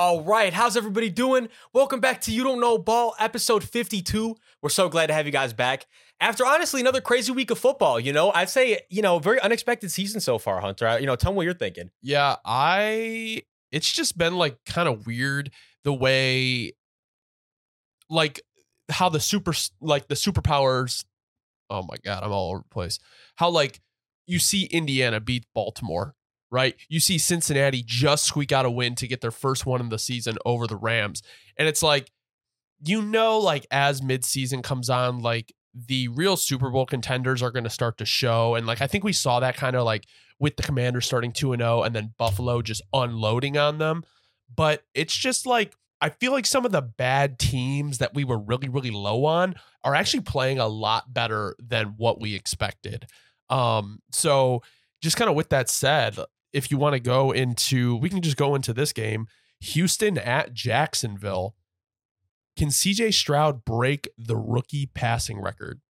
All right, how's everybody doing? Welcome back to You Don't Know Ball, episode 52. We're so glad to have you guys back. After honestly another crazy week of football, you know, I'd say, you know, very unexpected season so far, Hunter. Uh, you know, tell me what you're thinking. Yeah, I it's just been like kind of weird the way like how the super like the superpowers oh my god, I'm all over the place. How like you see Indiana beat Baltimore right? You see Cincinnati just squeak out a win to get their first one in the season over the Rams. And it's like, you know, like as midseason comes on, like the real Super Bowl contenders are going to start to show. And like, I think we saw that kind of like with the Commanders starting 2 and 0 and then Buffalo just unloading on them. But it's just like, I feel like some of the bad teams that we were really, really low on are actually playing a lot better than what we expected. Um, so just kind of with that said, if you want to go into, we can just go into this game. Houston at Jacksonville. Can CJ Stroud break the rookie passing record?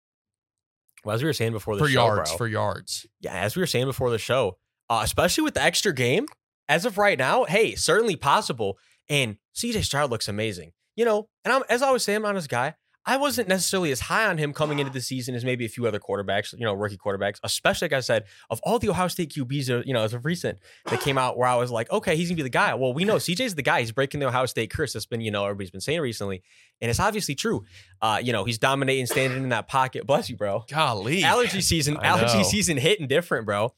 Well, as we were saying before the show, for show, yards, bro, for yards. Yeah, as we were saying before the show, uh, especially with the extra game, as of right now, hey, certainly possible. And CJ Stroud looks amazing. You know, and I'm as I was saying, I'm this guy. I wasn't necessarily as high on him coming into the season as maybe a few other quarterbacks, you know, rookie quarterbacks, especially like I said, of all the Ohio State QBs, uh, you know, as of recent that came out where I was like, okay, he's gonna be the guy. Well, we know CJ's the guy. He's breaking the Ohio State curse that's been, you know, everybody's been saying recently. And it's obviously true. Uh, you know, he's dominating, standing in that pocket. Bless you, bro. Golly. Allergy season, allergy season hitting different, bro.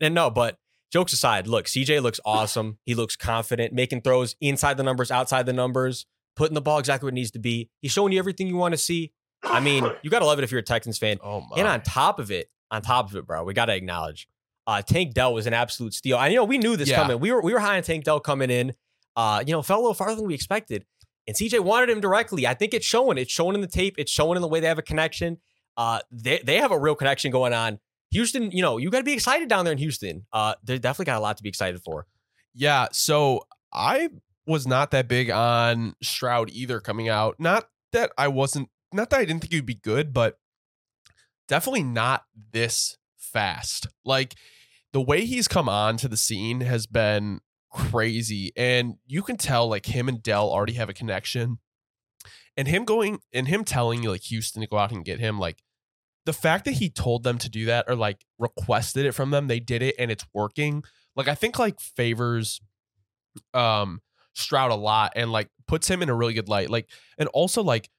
And no, but jokes aside, look, CJ looks awesome. He looks confident, making throws inside the numbers, outside the numbers, putting the ball exactly where it needs to be. He's showing you everything you want to see. I mean, you got to love it if you're a Texans fan. Oh my. And on top of it, on top of it, bro, we got to acknowledge uh, Tank Dell was an absolute steal. I you know we knew this Yeah. coming. We were we were high on Tank Dell coming in. Uh, you know, fell a little farther than we expected. And CJ wanted him directly. I think it's showing. It's showing in the tape. It's showing in the way they have a connection. Uh, they they have a real connection going on. Houston, you know, you got to be excited down there in Houston. Uh, they definitely got a lot to be excited for. Yeah. So I was not that big on Stroud either coming out. Not that I wasn't, not that I didn't think he'd be good, but definitely not this fast. Like the way he's come on to the scene has been crazy. And you can tell like him and Dell already have a connection. And him going and him telling like Houston to go out and get him, like the fact that he told them to do that or like requested it from them, they did it and it's working. Like I think like favors um Stroud a lot and like puts him in a really good light. Like and also like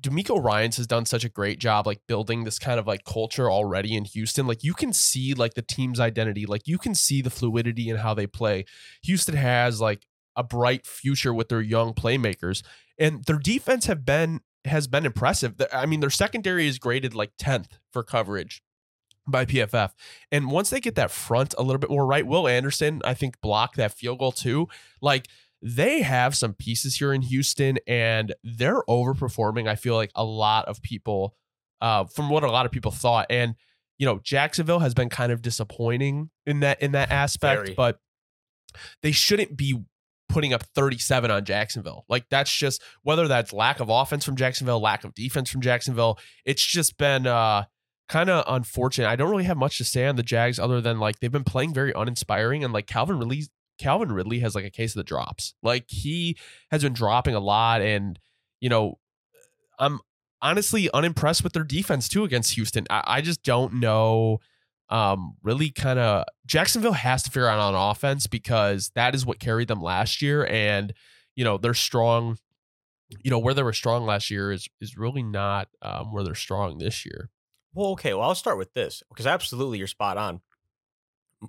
DeMeco Ryans has done such a great job like building this kind of like culture already in Houston. Like you can see like the team's identity. Like you can see the fluidity in how they play. Houston has like a bright future with their young playmakers and their defense have been has been impressive. I mean their secondary is graded like 10th for coverage by PFF. And once they get that front a little bit more right, Will Anderson, I think, blocked that field goal too. Like they have some pieces here in Houston and they're overperforming. I feel like a lot of people, uh, from what a lot of people thought. And, you know, Jacksonville has been kind of disappointing in that in that aspect, Very. but they shouldn't be putting up 37 on Jacksonville. Like that's just whether that's lack of offense from Jacksonville, lack of defense from Jacksonville. It's just been uh kind of unfortunate. I don't really have much to say on the Jags other than like they've been playing very uninspiring and like Calvin Ridley Calvin Ridley has like a case of the drops. Like he has been dropping a lot and you know I'm honestly unimpressed with their defense too against Houston. I, I just don't know um really kind of Jacksonville has to figure out on offense because that is what carried them last year and you know they're strong you know where they were strong last year is is really not um, where they're strong this year. Well, okay. Well, I'll start with this because absolutely you're spot on.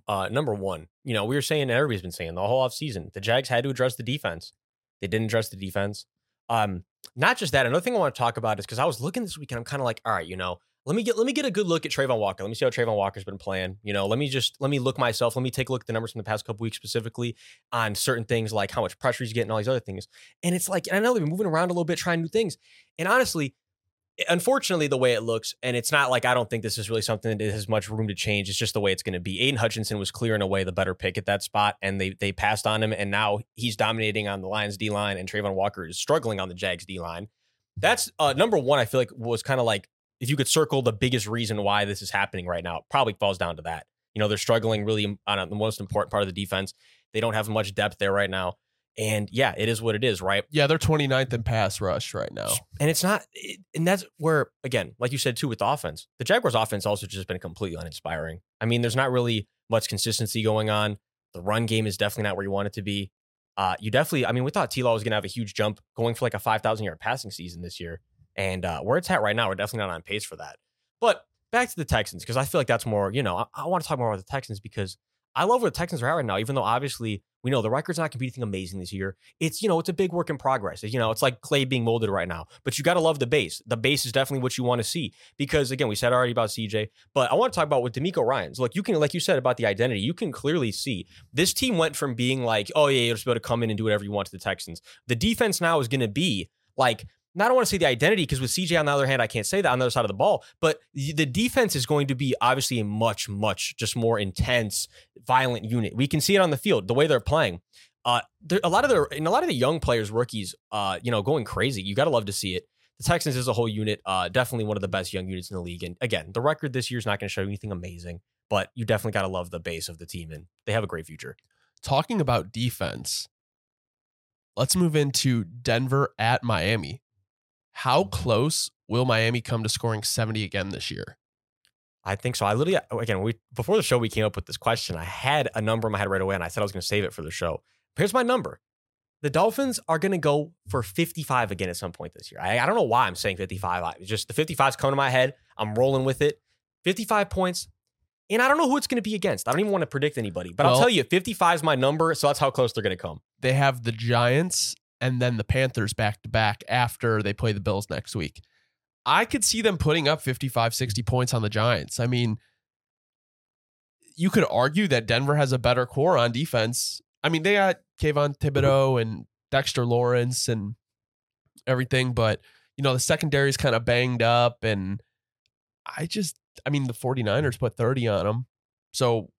Uh, number one, you know, we were saying, everybody's been saying the whole offseason, the Jags had to address the defense. They didn't address the defense. Um, not just that. Another thing I want to talk about is because I was looking this weekend, I'm kind of like, all right, you know, let me get let me get a good look at Travon Walker. Let me see how Travon Walker's been playing. You know, let me just let me look myself. Let me take a look at the numbers from the past couple weeks specifically on certain things like how much pressure he's getting, all these other things. And it's like, and I know they've been moving around a little bit, trying new things. And honestly, unfortunately, the way it looks, and it's not like I don't think this is really something that has much room to change. It's just the way it's going to be. Aidan Hutchinson was clear in a way the better pick at that spot, and they they passed on him, and now he's dominating on the Lions D line, and Travon Walker is struggling on the Jags D line. That's uh, number one. I feel like was kind of like if you could circle the biggest reason why this is happening right now, probably falls down to that. You know, they're struggling really on the most important part of the defense. They don't have much depth there right now. And yeah, it is what it is, right? Yeah, they're 29th in pass rush right now. And it's not, and that's where, again, like you said too, with the offense, the Jaguars' offense also just been completely uninspiring. I mean, there's not really much consistency going on. The run game is definitely not where you want it to be. Uh, you definitely, I mean, we thought T Law was going to have a huge jump going for like a 5,000 yard passing season this year. And uh, where it's at right now, we're definitely not on pace for that. But back to the Texans, because I feel like that's more, you know, I, I want to talk more about the Texans because I love where the Texans are at right now, even though obviously we know the record's not going to be anything amazing this year. It's, you know, it's a big work in progress. You know, it's like clay being molded right now, but you got to love the base. The base is definitely what you want to see because, again, we said already about CJ, but I want to talk about with DeMeco Ryans. Look, you can, like you said about the identity, you can clearly see this team went from being like, oh, yeah, you're just able to come in and do whatever you want to the Texans. The defense now is going to be like, I don't want to say the identity because with CJ on the other hand, I can't say that on the other side of the ball, but the defense is going to be obviously a much, much just more intense, violent unit. We can see it on the field, the way they're playing. Uh, there, a lot of the and a lot of the young players, rookies, uh, you know, going crazy. You got to love to see it. The Texans as a whole unit, uh, definitely one of the best young units in the league. And again, the record this year is not going to show anything amazing, but you definitely got to love the base of the team, and they have a great future. Talking about defense, let's move into Denver at Miami. How close will Miami come to scoring 70 again this year? I think so. I literally uh, again we before the show we came up with this question. I had a number in my head right away, and I said I was going to save it for the show. Here's my number. The Dolphins are going to go for 55 again at some point this year. I, I don't know why I'm saying 55. I, it's just the 55's coming to my head. I'm rolling with it. 55 points. And I don't know who it's going to be against. I don't even want to predict anybody, but I'll tell you, 55 is my number, so that's how close they're going to come. They have the Giants and then the Panthers back to back after they play the Bills next week. I could see them putting up 55, 60 points on the Giants. I mean, you could argue that Denver has a better core on defense. I mean, they got Kayvon Thibodeaux and Dexter Lawrence and everything, but you know, the secondary is kind of banged up and I just I mean, the 49ers put 30 on them. So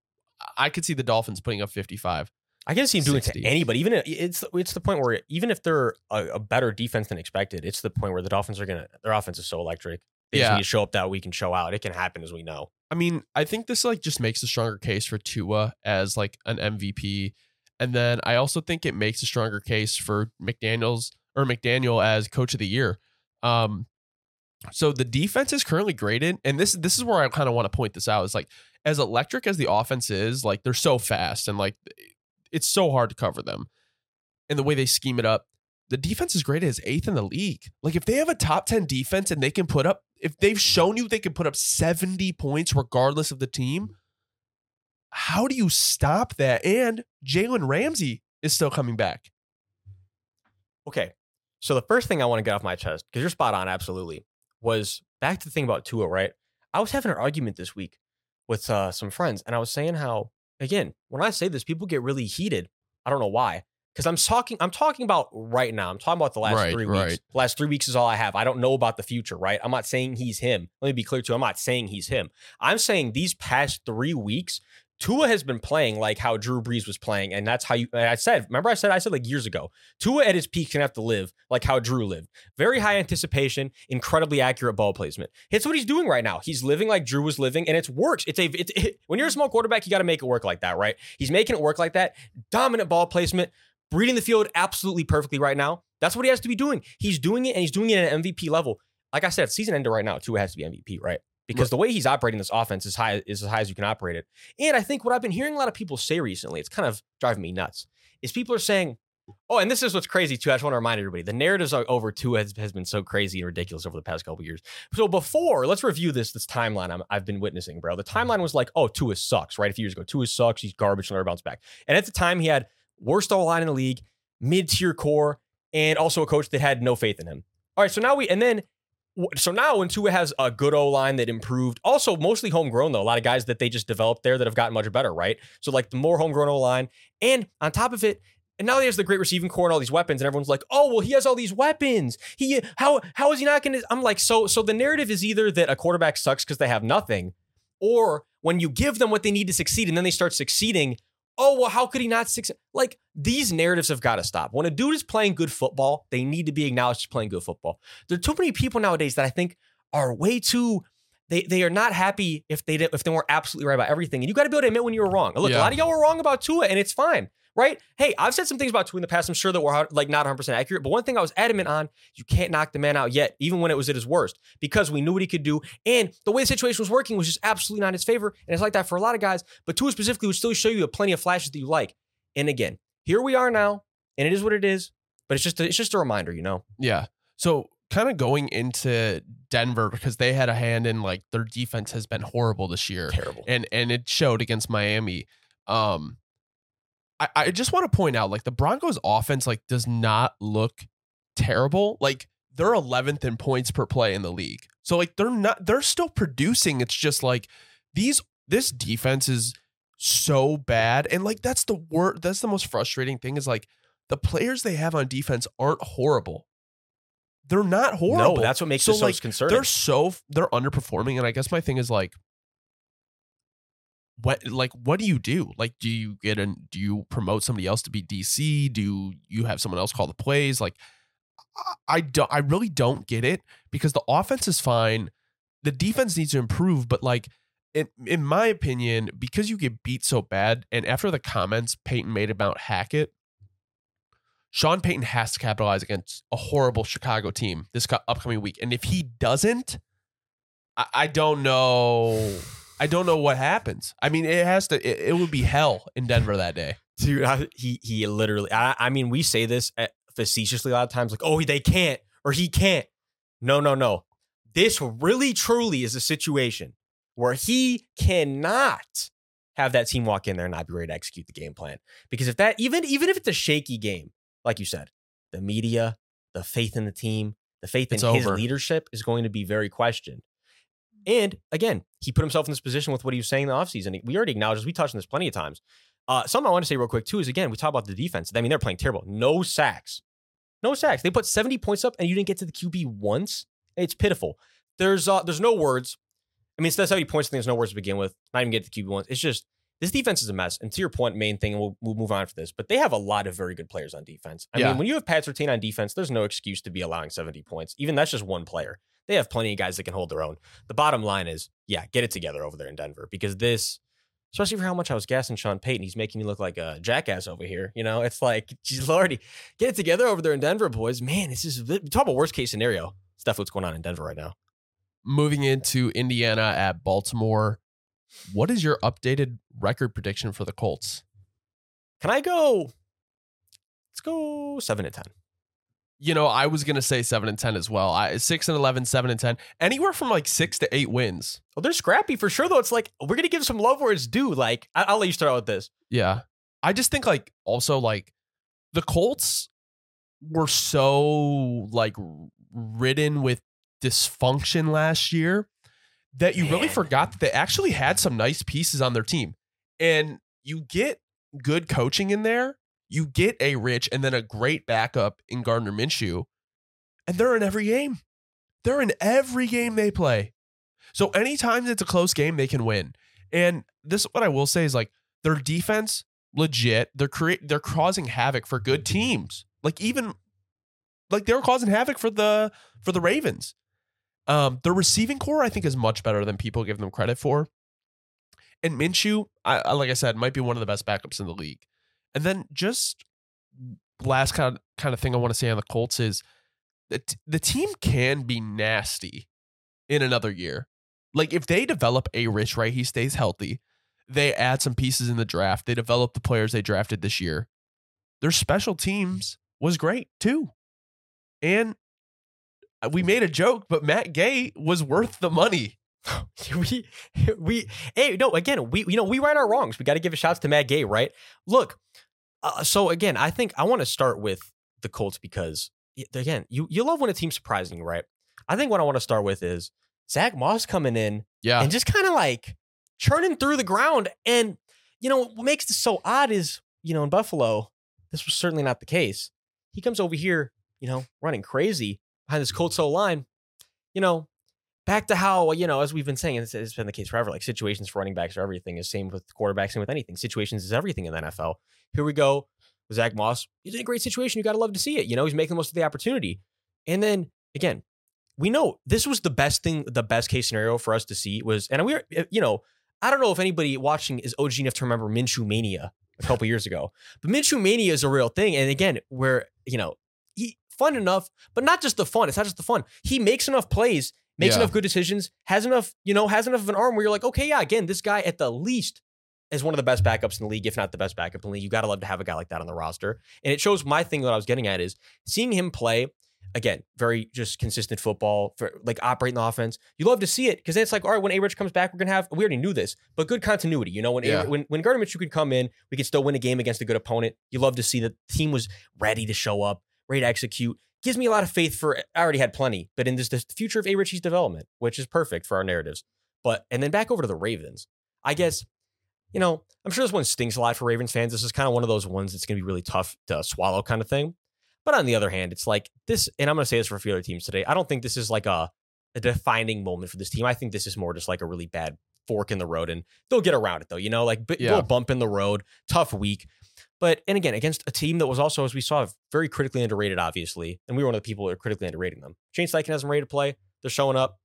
I could see the Dolphins putting up 55. I can see him doing it 60. to anybody. Even if- it's it's the point where even if they're a, a better defense than expected, it's the point where the Dolphins are gonna their offense is so electric. They just Yeah. need to show up that week and show out. It can happen as we know. I mean, I think this like just makes a stronger case for Tua as like an MVP. And then I also think it makes a stronger case for McDaniels or McDaniel as coach of the year. Um so the defense is currently graded and this this is where I kind of want to point this out. Is like as electric as the offense is, like they're so fast and like it's so hard to cover them. And the way they scheme it up, the defense is great as eighth in the league. Like if they have a top 10 defense and they can put up, if they've shown you they can put up 70 points regardless of the team, how do you stop that? And Jalen Ramsey is still coming back. Okay. So the first thing I want to get off my chest, because you're spot on, absolutely, was back to the thing about Tua, right? I was having an argument this week with uh, some friends, and I was saying how, again, when I say this, people get really heated. I don't know why. Because I'm talking, I'm talking about right now. I'm talking about the last Right, three weeks. right. The last three weeks is all I have. I don't know about the future, right? I'm not saying he's him. Let me be clear too. I'm not saying he's him. I'm saying these past three weeks, Tua has been playing like how Drew Brees was playing, and that's how you. I said, remember, I said, I said like years ago, Tua at his peak can have to live like how Drew lived. Very high anticipation, incredibly accurate ball placement. It's what he's doing right now. He's living like Drew was living, and it works. It's a it's it, when you're a small quarterback, you got to make it work like that, right? He's making it work like that. Dominant ball placement, reading the field absolutely perfectly right now. That's what he has to be doing. He's doing it, and he's doing it at an MVP level. Like I said, season ender right now, Tua has to be MVP, right? Because the way he's operating this offense is high is as high as you can operate it. And I think what I've been hearing a lot of people say recently, it's kind of driving me nuts, is people are saying, oh, and this is what's crazy too. I just want to remind everybody the narratives are over Tua has, has been so crazy and ridiculous over the past couple years. So before, let's review this this timeline I'm, I've been witnessing, bro. The mm-hmm. timeline was like, oh, Tua sucks, right? A few years ago, Tua sucks. He's garbage. and never bounce back. And at the time, he had worst O line in the league, mid tier core, and also a coach that had no faith in him. All right, so now we and then so now when Tua has a good O line that improved, also mostly homegrown though, a lot of guys that they just developed there that have gotten much better, right? So like the more homegrown O line, and on top of it, and now he has the great receiving core and all these weapons, and everyone's like, "Oh, well, he has all these weapons. He how how is he not going to?" I'm like, so so the narrative is either that a quarterback sucks because they have nothing, or when you give them what they need to succeed and then they start succeeding, oh well, how could he not succeed? Like these narratives have got to stop. When a dude is playing good football, they need to be acknowledged as playing good football. There are too many people nowadays that I think are way too they they are not happy if they did, if they weren't absolutely right about everything. And you got to be able to admit when you were wrong. Look, a lot of y'all were wrong about Tua, and it's fine, right? Hey, I've said some things about Tua in the past. I'm sure that were like not 100 percent accurate, but one thing I was adamant on: you can't knock the man out yet, even when it was at his worst, because we knew what he could do, and the way the situation was working was just absolutely not in his favor. And it's like that for a lot of guys, but Tua specifically would still show you plenty of flashes that you like. And again, here we are now, and it is what it is. But it's just a, it's just a reminder, you know. Yeah. So kind of going into Denver because they had a hand in like their defense has been horrible this year. Terrible. and and it showed against Miami. Um, I I just want to point out like the Broncos offense like does not look terrible. Like they're 11th in points per play in the league. So like they're not they're still producing. It's just like these this defense is so bad and like that's the word that's the most frustrating thing is like the players they have on defense aren't horrible. They're not horrible. No, that's what makes So, it so like, concerning. they're so they're underperforming and i guess my thing is like what like what do you do? Like do you get an do you promote somebody else to be dc do you have someone else call the plays? Like I- don't i really don't get it because the offense is fine. The defense needs to improve but like in, in my opinion because you get beat so bad and after the comments peyton made about hackett Sean Payton has to capitalize against a horrible Chicago team this upcoming week, and if he doesn't, I, I don't know. I don't know what happens. I mean, it has to. It, it would be hell in Denver that day. Dude, I, he he literally. I, I mean, we say this at, facetiously a lot of times, like, "Oh, they can't," or "He can't." No, no, no. This really, truly is a situation where he cannot have that team walk in there and not be ready to execute the game plan. Because if that, even even if it's a shaky game, like you said, the media, the faith in the team, the faith in It's his over. leadership is going to be very questioned. And again, he put himself in this position with what he was saying in the offseason. We already acknowledged, we touched on this plenty of times. Uh, something I want to say real quick too is again, we talk about the defense. I mean, they're playing terrible. No sacks. No sacks. They put 70 points up and you didn't get to the QB once. It's pitiful. There's uh there's no words. I mean, it's not 70 points, and there's no words to begin with. Not even get to the QB once. It's just this defense is a mess. And to your point, main thing, and we'll, we'll move on for this, but they have a lot of very good players on defense. I Yeah. mean, when you have Pat Surtain on defense, there's no excuse to be allowing 70 points. Even that's just one player. They have plenty of guys that can hold their own. The bottom line is, yeah, get it together over there in Denver because this, especially for how much I was gassing Sean Payton, he's making me look like a jackass over here. You know, it's like, geez, lordy, get it together over there in Denver, boys. Man, this is talk about worst case scenario. It's definitely what's going on in Denver right now. Moving into Indiana at Baltimore, what is your updated record prediction for the Colts? Can I go? Let's go seven and ten. You know, I was gonna say seven and ten as well. I six and 11, 7 and ten, anywhere from like six to eight wins. Well, they're scrappy for sure, though. It's like we're gonna give some love where it's due. Like I- I'll let you start out with this. Yeah. I just think like also like the Colts were so like ridden with dysfunction last year that you really forgot that they actually had some nice pieces on their team. And you get good coaching in there, you get A Rich and then a great backup in Gardner Minshew, and they're in every game. They're in every game they play. So anytime it's a close game, they can win. And this what I will say is like their defense legit. They're create they're causing havoc for good teams. Like even like they were causing havoc for the for the Ravens. Um, their receiving core I think is much better than people give them credit for. And Minshew, I, I like I said, might be one of the best backups in the league. And then just last kind of, kind of thing I want to say on the Colts is that the team can be nasty in another year. Like if they develop A Rich right, he stays healthy. They add some pieces in the draft. They develop the players they drafted this year. Their special teams was great too. And uh, we made a joke, but Matt Gay was worth the money. we we hey no again we you know we right our wrongs. We got to give a shout to Matt Gay, right? Look, uh, so again, I think I want to start with the Colts because again, you you love when a team's surprising you, right? I think what I want to start with is Zach Moss coming in Yeah. and just kind of like churning through the ground. And, you know, what makes this so odd is, you know, in Buffalo, this was certainly not the case. He comes over here, you know, running crazy behind this Colts O line. You know, back to how, you know, as we've been saying, it's, it's been the case forever. Like situations for running backs are everything. Is same with quarterbacks, same with anything. Situations is everything in the NFL. Here we go. Zach Moss, he's in a great situation. You got to love to see it. You know, he's making the most of the opportunity. And then again, we know this was the best thing, the best case scenario for us to see was, and we were, eh, you know, I don't know if anybody watching is OG enough to remember Minshew Mania a couple years ago, but Minshew Mania is a real thing. And again, where, you know, he fun enough, but not just the fun. It's not just the fun. He makes enough plays, makes Yeah. enough good decisions, has enough, you know, has enough of an arm where you're like, okay, yeah, again, this guy at the least is one of the best backups in the league, if not the best backup in the league. You got to love to have a guy like that on the roster. And it shows my thing that I was getting at is seeing him play again, very just consistent football, for like operating the offense. You love to see it because it's like, all right, when A Rich comes back, we're gonna have. We already knew this, but good continuity. You know, when Yeah. A, when when Gardner Minshew could come in, we could still win a game against a good opponent. You love to see that the team was ready to show up, ready to execute. Gives me a lot of faith for. Eh, I already had plenty, but in this the future of A Richie's development, which is perfect for our narratives. But and then back over to the Ravens. I mm. guess you know, I'm sure this one stings a lot for Ravens fans. This is kind of one of those ones that's going to be really tough to swallow, kind of thing. But on the other hand, it's like this, and I'm going to say this for a few other teams today. I don't think this is like a, a defining moment for this team. I think this is more just like a really bad fork in the road, and they'll get around it though. You know, like b- Yeah. little bump in the road, tough week. But and again, against a team that was also, as we saw, very critically underrated, obviously, and we were one of the people that are critically underrating them. Shane Steichen has them ready to play. They're showing up,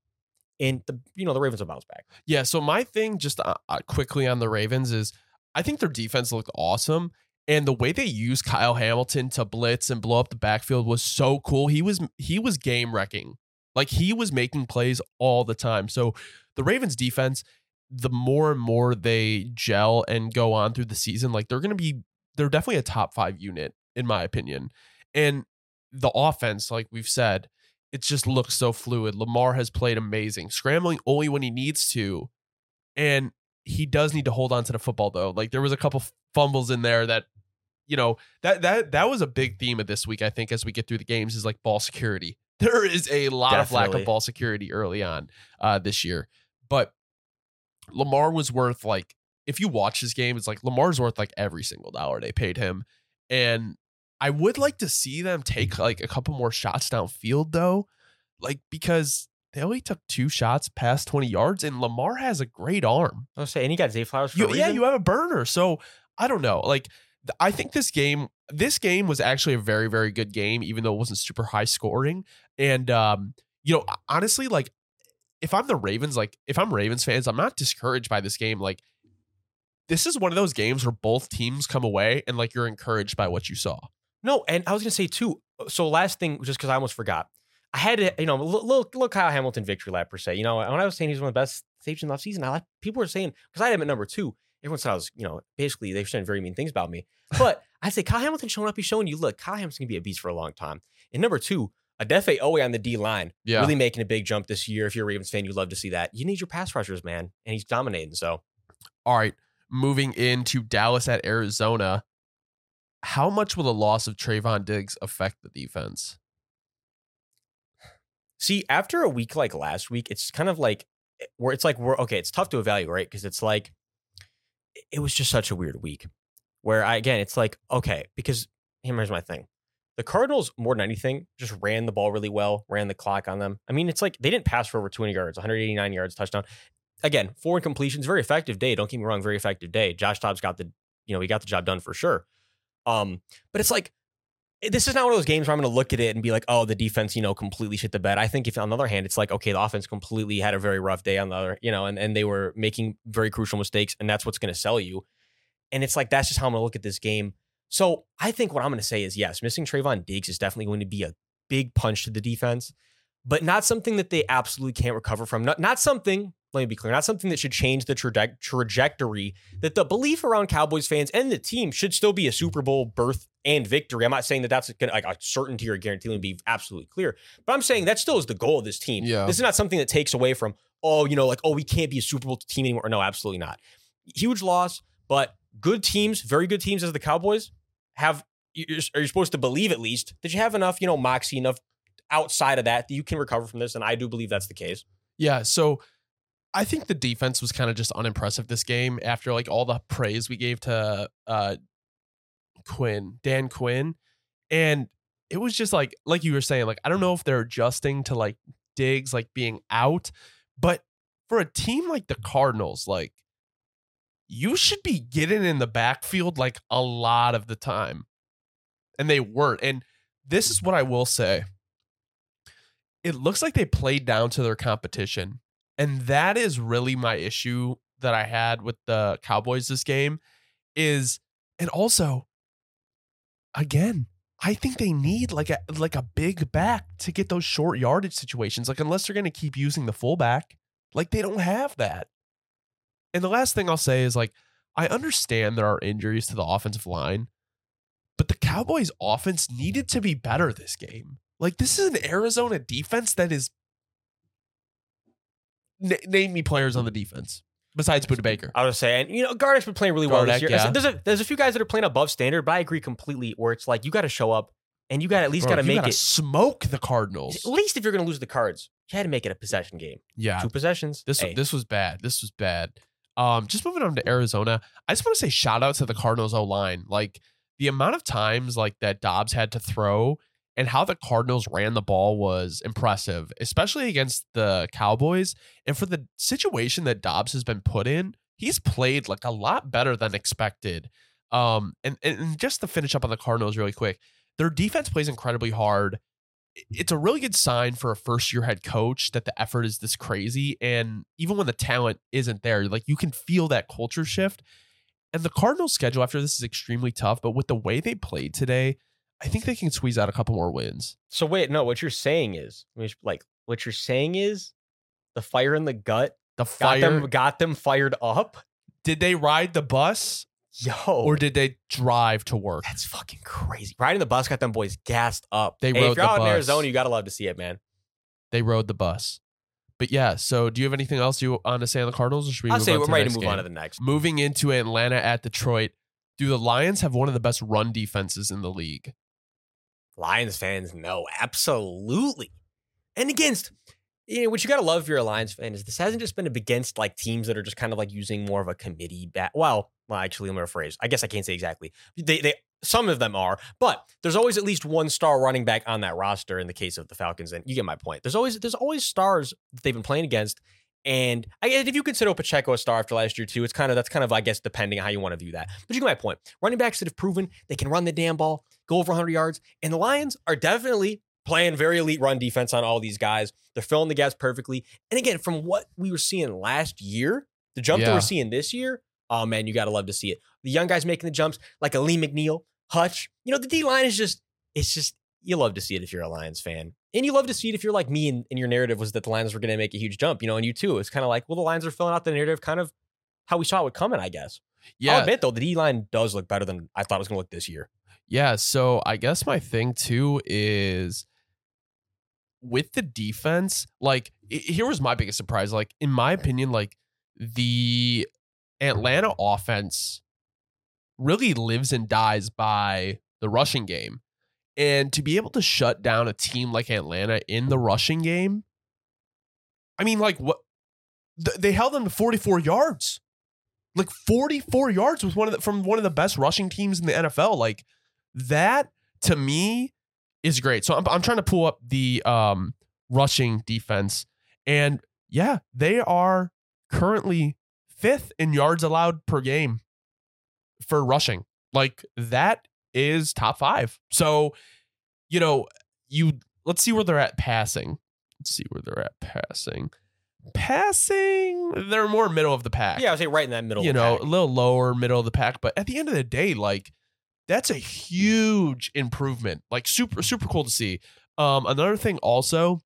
and the you know the Ravens will bounce back. Yeah. So my thing, just uh, uh, quickly on the Ravens, is I think their defense looked awesome, and the way they used Kyle Hamilton to blitz and blow up the backfield was so cool. He was he was game wrecking, like he was making plays all the time. So the Ravens defense, the more and more they gel and go on through the season, like they're gonna be they're definitely a top five unit in my opinion, and the offense, like we've said. It just looks so fluid. Lamar has played amazing, scrambling only when he needs to, and he does need to hold on to the football though. Like there was a couple fumbles in there that, you know, that that that was a big theme of this week. I think as we get through the games is like ball security. There is a lot of lack of ball security early on uh, this year, but Lamar was worth like if you watch his game, it's like Lamar's worth like every single dollar they paid him, and I would like to see them take like a couple more shots downfield though, like because they only took two shots past 20 yards and Lamar has a great arm. I was saying, and he got Zay Flowers for You, yeah, you have a burner. So I don't know. Like I think this game this game was actually a very very good game even though it wasn't super high scoring and um you know honestly like if I'm the Ravens like if I'm Ravens fans I'm not discouraged by this game like this is one of those games where both teams come away and like you're encouraged by what you saw. No, and I was gonna say too. So last thing, just because I almost forgot, I had to, you know, a little, Kyle Hamilton victory lap per se. You know, when I was saying he's one of the best safeties in the offseason, I like people were saying because I had him at number two. Everyone said I was, you know, basically they were saying very mean things about me. But I'd say Kyle Hamilton showing up, he's showing you, look, Kyle Hamilton's gonna be a beast for a long time. And number two, Odafe Oweh on the D line, Yeah. really making a big jump this year. If you're a Ravens fan, you love to see that. You need your pass rushers, man, and he's dominating. So All right, moving into Dallas at Arizona. How much will the loss of Trevon Diggs affect the defense? See, after a week like last week, it's kind of like eh, where it's like we're okay. It's tough to evaluate, right? Because it's like it was just such a weird week. Where I again, it's like okay, because here's my thing: the Cardinals more than anything just ran the ball really well, ran the clock on them. I mean, it's like they didn't pass for over 200 yards, 189 yards, touchdown. Again, four incompletions, very effective day. Don't get me wrong, very effective day. Josh Dobbs got the you know he got the job done for sure. Um, but it's like this is not one of those games where I'm going to look at it and be like, oh, the defense, you know, completely shit the bed. I think if on the other hand, it's like, okay, the offense completely had a very rough day on the other, you know, and, and they were making very crucial mistakes, and that's what's going to sell you. And it's like, that's just how I'm going to look at this game. So I think what I'm going to say is yes, missing Trevon Diggs is definitely going to be a big punch to the defense, but not something that they absolutely can't recover from. Not, not something, let me be clear, not something that should change the traje- trajectory that the belief around Cowboys fans and the team should still be a Super Bowl berth and victory. I'm not saying that that's gonna, like a certainty or guarantee. Let me be absolutely clear, but I'm saying that still is the goal of this team. Yeah. This is not something that takes away from, oh, you know, like, oh, we can't be a Super Bowl team anymore. No, absolutely not. Huge loss, but good teams, very good teams as the Cowboys have, you're, are you supposed to believe at least that you have enough, you know, moxie, enough outside of that that you can recover from this. And I do believe that's the case. Yeah, so I think the defense was kind of just unimpressive this game after like all the praise we gave to uh Quinn, Dan Quinn. And it was just like like you were saying, like I don't know if they're adjusting to like Diggs like being out, but for a team like the Cardinals, like you should be getting in the backfield like a lot of the time. And they weren't. And this is what I will say. it looks like they played down to their competition. And that is really my issue that I had with the Cowboys this game is and also again, I think they need like a like a big back to get those short yardage situations. Like unless they're going to keep using the fullback, like they don't have that. And the last thing I'll say is like I understand there are injuries to the offensive line, but the Cowboys offense needed to be better this game. Like this is an Arizona defense that is N- name me players on the defense besides Budda Baker. I was saying, you know, Gardeck's been playing really well this year. yeah. There's a there's a few guys that are playing above standard, but I agree completely. Where it's like you got to show up and you got at least got to make gotta it. smoke the Cardinals. At least if you're going to lose the cards, you had to make it a possession game. Yeah, Two possessions. This Hey, this was bad. This was bad. Um, just moving on to Arizona, I just want to say shout out to the Cardinals O line. Like the amount of times like that Dobbs had to throw and how the Cardinals ran the ball was impressive, especially against the Cowboys. And for the situation that Dobbs has been put in, he's played like a lot better than expected. Um, and, and just to finish up on the Cardinals really quick, their defense plays incredibly hard. It's a really good sign for a first year head coach that the effort is this crazy. And even when the talent isn't there, like you can feel that culture shift. And the Cardinals schedule after this is extremely tough, but with the way they played today, I think they can squeeze out a couple more wins. So wait, no. What you're saying is, like, what you're saying is, the fire in the gut The got fire them got them fired up. did they ride the bus Yo, or did they drive to work? that's fucking crazy. Riding the bus got them boys gassed up. They Hey, rode if you're the out in. Arizona, you gotta love to see it, man. They rode the bus. But yeah, so do you have anything else you want to say on the Cardinals or should we I'll say we're ready to move on to the next. Moving into Atlanta at Detroit, do the Lions have one of the best run defenses in the league? Lions fans know absolutely. And against, you know, what you gotta love if you're a Lions fan is this hasn't just been against like teams that are just kind of like using more of a committee bat. Well, well, actually, let me rephrase. I guess I can't say exactly. They, they, some of them are, but there's always at least one star running back on that roster. In the case of the Falcons, and you get my point. There's always, there's always stars that they've been playing against. And I guess if you consider Pacheco a star after last year too, it's kind of that's kind of I guess depending on how you want to view that. But you get my point. Running backs that have proven they can run the damn ball, go over 100 yards, and the Lions are definitely playing very elite run defense on all these guys. They're filling the gaps perfectly. And again, from what we were seeing last year, the jump that we're seeing this year, oh man, you gotta love to see it. The young guys making the jumps, like Alim McNeill, Hutch. You know, the D line is just, it's just you love to see it if you're a Lions fan. And you love to see it if you're like me and, and your narrative was that the Lions were going to make a huge jump, you know, and you too. It's kind of like, well, the Lions are filling out the narrative kind of how we saw it coming, I guess. I'll Yeah, admit, though, the D line does look better than I thought it was going to look this year. Yeah, so I guess my thing too is with the defense, like i- here was my biggest surprise. Like in my opinion, like the Atlanta offense really lives and dies by the rushing game. And to be able to shut down a team like Atlanta in the rushing game, I mean, like what th- they held them to 44 yards. Like 44 yards was one of the, from one of the best rushing teams in the NFL. Like that to me is great. So I'm I'm trying to pull up the um rushing defense and yeah, they are currently 5th in yards allowed per game for rushing. Like that is top 5. So you know, you let's see where they're at passing. Let's see where they're at passing. Passing, they're more middle of the pack Yeah, I would say right in that middle. you of the know, pack. a little lower, middle of the pack. But at the end of the day, like that's a huge improvement. Like super, super cool to see. Um, another thing also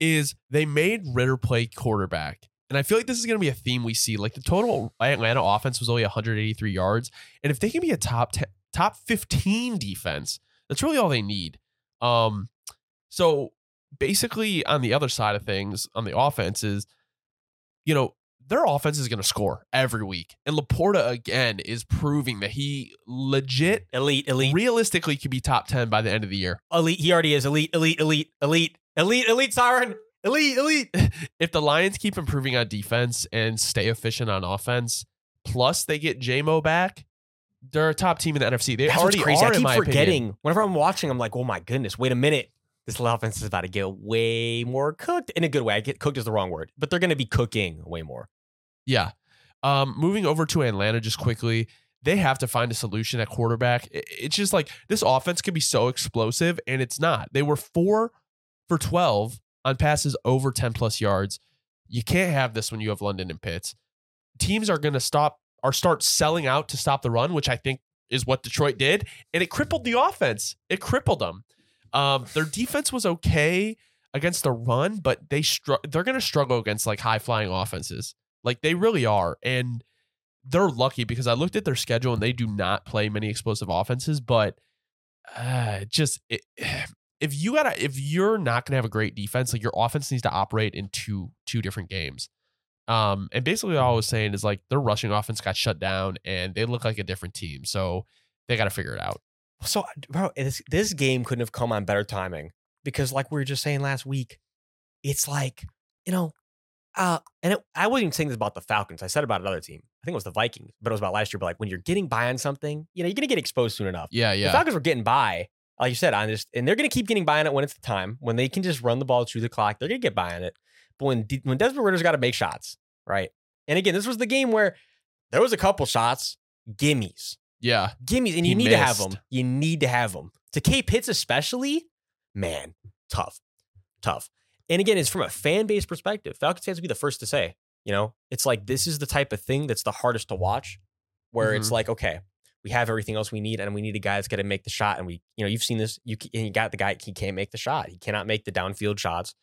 is they made Ridder play quarterback. And I feel like this is going to be a theme we see. Like the total Atlanta offense was only 183 yards, and if they can be a top 10, top 15 defense, that's really all they need. Um, so basically, on the other side of things, on the offense is, you know, their offense is going to score every week, and LaPorta again is proving that he legit, elite, elite, realistically, could be top 10 by the end of the year. elite. He already is elite, elite, elite, elite, elite, elite. Siren, elite, elite. if the Lions keep improving on defense and stay efficient on offense, plus they get JMO back, they're a top team in the NFC. They That's already crazy. are, I in keep my forgetting. opinion. Whenever I'm watching, I'm like, oh my goodness, wait a minute. This offense is about to get way more cooked in a good way. I get cooked is the wrong word, but they're going to be cooking way more. Yeah. Um, moving over to Atlanta just quickly, they have to find a solution at quarterback. It's just like this offense can be so explosive, and it's not. They were four for 12 on passes over 10 plus yards. You can't have this when you have London and Pitts. Teams are going to stop or start selling out to stop the run, which I think is what Detroit did, and it crippled the offense. It crippled them. Um, their defense was okay against the run, but they str- they're going to struggle against like high flying offenses. Like they really are, and they're lucky because I looked at their schedule and they do not play many explosive offenses, but uh, just it, if you gotta if you're not gonna have a great defense, like your offense needs to operate in two two different games. Um, and basically all I was saying is like their rushing offense got shut down and they look like a different team, so they got to figure it out. So, bro, this this game couldn't have come on better timing because, like we were just saying last week, it's like you know, uh, and it, I wasn't even saying this about the Falcons. I said about another team. I think it was the Vikings, but it was about last year. But like when you're getting by on something, you know, you're gonna get exposed soon enough. Yeah, yeah. The. Falcons were getting by, like you said, on this, and they're gonna keep getting by on it when it's the time when they can just run the ball through the clock. They're gonna get by on it. But when De- when Desmond Ridder's got to make shots, right? And again, this was the game where there was a couple shots, gimmies, yeah. gimmies, and you need to have them. You need to have them. To K Pitts especially, man, tough, tough. And again, it's from a fan base perspective. Falcons fans will be the first to say, you know, it's like this is the type of thing that's the hardest to watch, where it's Mhm. like, okay, we have everything else we need, and we need a guy that's going to make the shot. And we, you know, you've seen this. You and you got the guy. He can't make the shot. He cannot make the downfield shots.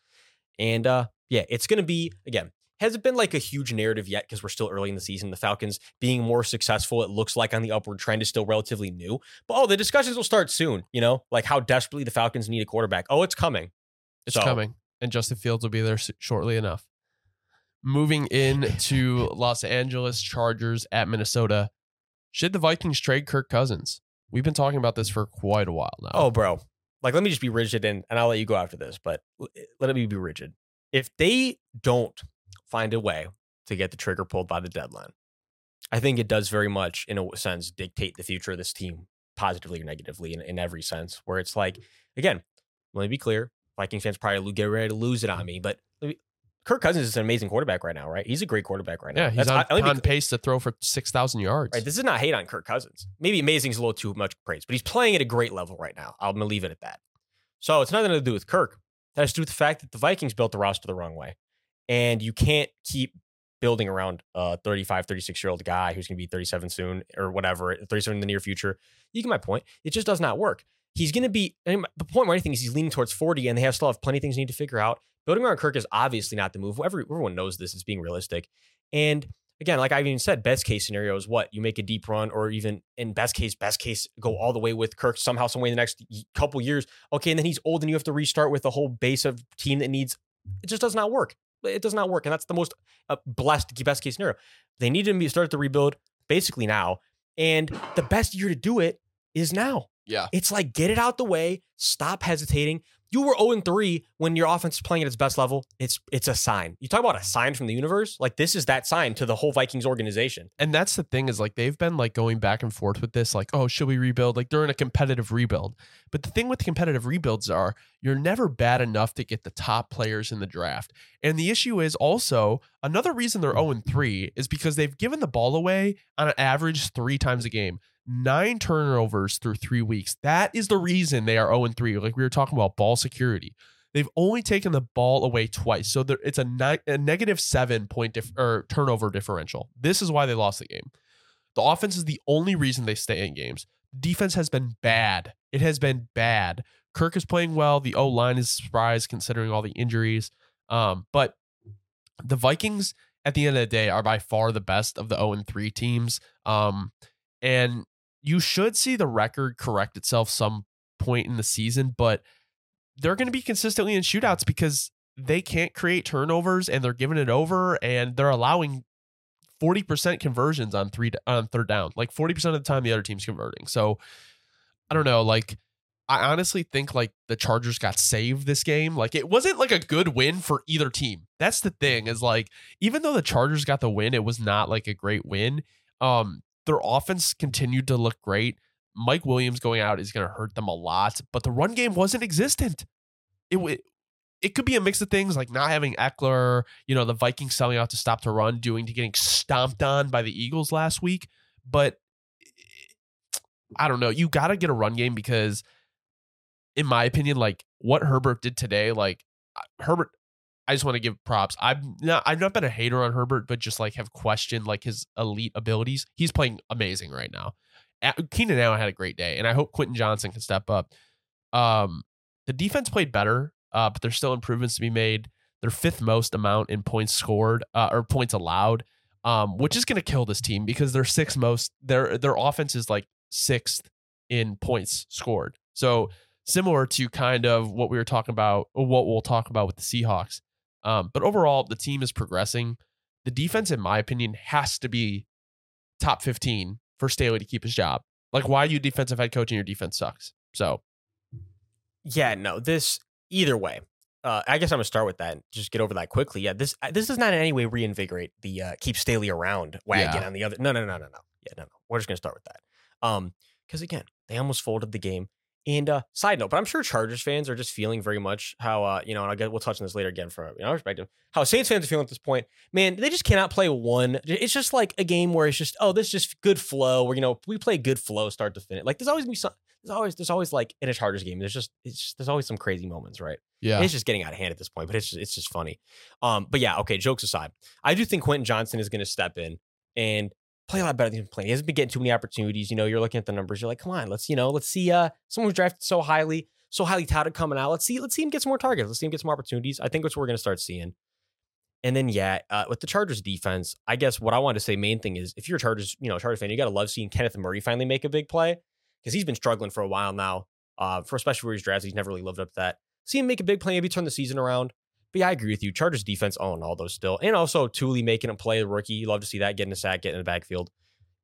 And uh, yeah, it's going to be again. Hasn't been like a huge narrative yet because we're still early in the season. The Falcons being more successful, it looks like on the upward trend is still relatively new. But oh, the discussions will start soon. You know, like how desperately the Falcons need a quarterback. Oh, it's coming. It's So- coming, and Justin Fields will be there shortly enough. Moving in to Los Angeles Chargers at Minnesota. Should the Vikings trade Kirk Cousins? We've been talking about this for quite a while now. Oh, bro. Like, let me just be rigid and, and I'll let you go after this, but eh, let me be rigid. If they don't find a way to get the trigger pulled by the deadline, I think it does very much, in a sense, dictate the future of this team positively or negatively in, in every sense. Where it's like, again, let me be clear Vikings fans probably get ready to lose it on mm-hmm. me, but Kirk Cousins is an amazing quarterback right now, right? He's a great quarterback right now. yeah, he's That's- on, I- me be pace to throw for six thousand yards. Right. This is not hate on Kirk Cousins. Maybe amazing is a little too much praise, but he's playing at a great level right now. I'm gonna leave it at that. So it's nothing to do with Kirk. That has to do with the fact that the Vikings built the roster the wrong way. And you can't keep building around a 35, 36 year old guy who's gonna be 37 soon or whatever, 37 in the near future. You get my point. It just does not work. He's gonna be and the point where anything is he's leaning towards 40 and they have still have plenty of things they need to figure out. Building around Kirk is obviously not the move. Every, everyone knows this. It's being realistic. And again, like I've even said, best case scenario is what you make a deep run, or even in best case, best case, go all the way with Kirk somehow, some way in the next couple years. Okay, and then he's old, and you have to restart with a whole base of team that needs. It just does not work. It does not work, and that's the most uh, blessed best case scenario. They need to be start the rebuild basically now, and the best year to do it is now. Yeah, It's like get it out the way, stop hesitating. You were 0 3 when your offense is playing at its best level. It's it's a sign. You talk about a sign from the universe. Like this is that sign to the whole Vikings organization. and that's the thing is like they've been like going back and forth with this like oh should we rebuild like they're in a competitive rebuild but the thing with competitive rebuilds are you're never bad enough to get the top players in the draft and the issue is also another reason they're 0 3 is because they've given the ball away on an average three times a game nine turnovers through three weeks that is the reason they are 0 3 like we were talking about ball security They've only taken the ball away twice, so there, it's a, a negative seven point dif- or turnover differential. This is why they lost the game. The offense is the only reason they stay in games. Defense has been bad. It has been bad. Kirk is playing well. The O line is surprised considering all the injuries. Um, but the Vikings, at the end of the day, are by far the best of the 0 and 3 teams. Um, and you should see the record correct itself some point in the season, but they're going to be consistently in shootouts because they can't create turnovers and they're giving it over and they're allowing 40% conversions on three on third down. Like 40% of the time the other team's converting. So I don't know, like I honestly think like the Chargers got saved this game. Like it wasn't like a good win for either team. That's the thing is like even though the Chargers got the win, it was not like a great win. Um their offense continued to look great. Mike Williams going out is going to hurt them a lot, but the run game wasn't existent. It w- it could be a mix of things like not having Ekeler, you know, the Vikings selling out to stop the run, doing to getting stomped on by the Eagles last week. But I don't know. You got to get a run game because in my opinion, like what Herbert did today, like Herbert, I just want to give props. I'm not I've not been a hater on Herbert, but just like have questioned like his elite abilities. He's playing amazing right now. Keenan Allen had a great day, and I hope Quentin Johnston can step up. Um, the defense played better, uh, but there's still improvements to be made. Their fifth most amount in points scored uh, or points allowed, um, which is going to kill this team because their sixth most their their offense is like sixth in points scored. So similar to kind of what we were talking about, what we'll talk about with the Seahawks. Um, but overall, the team is progressing. The defense, in my opinion, has to be top 15 for Staley to keep his job. Like, why are you defensive head coach and your defense sucks? So, yeah, no, this either way. Uh, I guess I'm gonna start with that. And just get over that quickly. Yeah, this this does not in any way reinvigorate the uh, keep Staley around wagon Yeah. on the other. No, no, no, no, no. Yeah, no, no. We're just gonna start with that. Um, because again, they almost folded the game. And uh, side note, but I'm sure Chargers fans are just feeling very much how uh, you know, and I'll get we'll touch on this later again from you know, our perspective. How Saints fans are feeling at this point, man, they just cannot play one. It's just like a game where it's just, oh, this is just good flow. Where you know, we play good flow start to finish. Like there's always be some there's always there's always like in a Chargers game, there's just it's just, there's always some crazy moments, right? yeah. It's just getting out of hand at this point, but it's just, it's just funny. Um, but yeah, okay. Jokes aside, I do think Quentin Johnston is going to step in and play a lot better than he's playing. He hasn't been getting too many opportunities. You know, you're looking at the numbers. You're like, come on, let's you know, let's see. Uh, someone who's drafted so highly, so highly touted coming out. Let's see, let's see him get some more targets. Let's see him get some opportunities. I think that's what we're to start seeing. And then yeah, uh, with the Chargers defense, I guess what I wanted to say main thing is if you're a Chargers, you know, Chargers fan, you got to love seeing Kenneth Murray finally make a big play because he's been struggling for a while now. Uh, for especially where he's drafted, he's never really lived up to that. See him make a big play, maybe turn the season around. But yeah, I agree with you. Chargers defense own all those still, and also Tuli making a play, the rookie. You love to see that, getting a sack, getting in the backfield.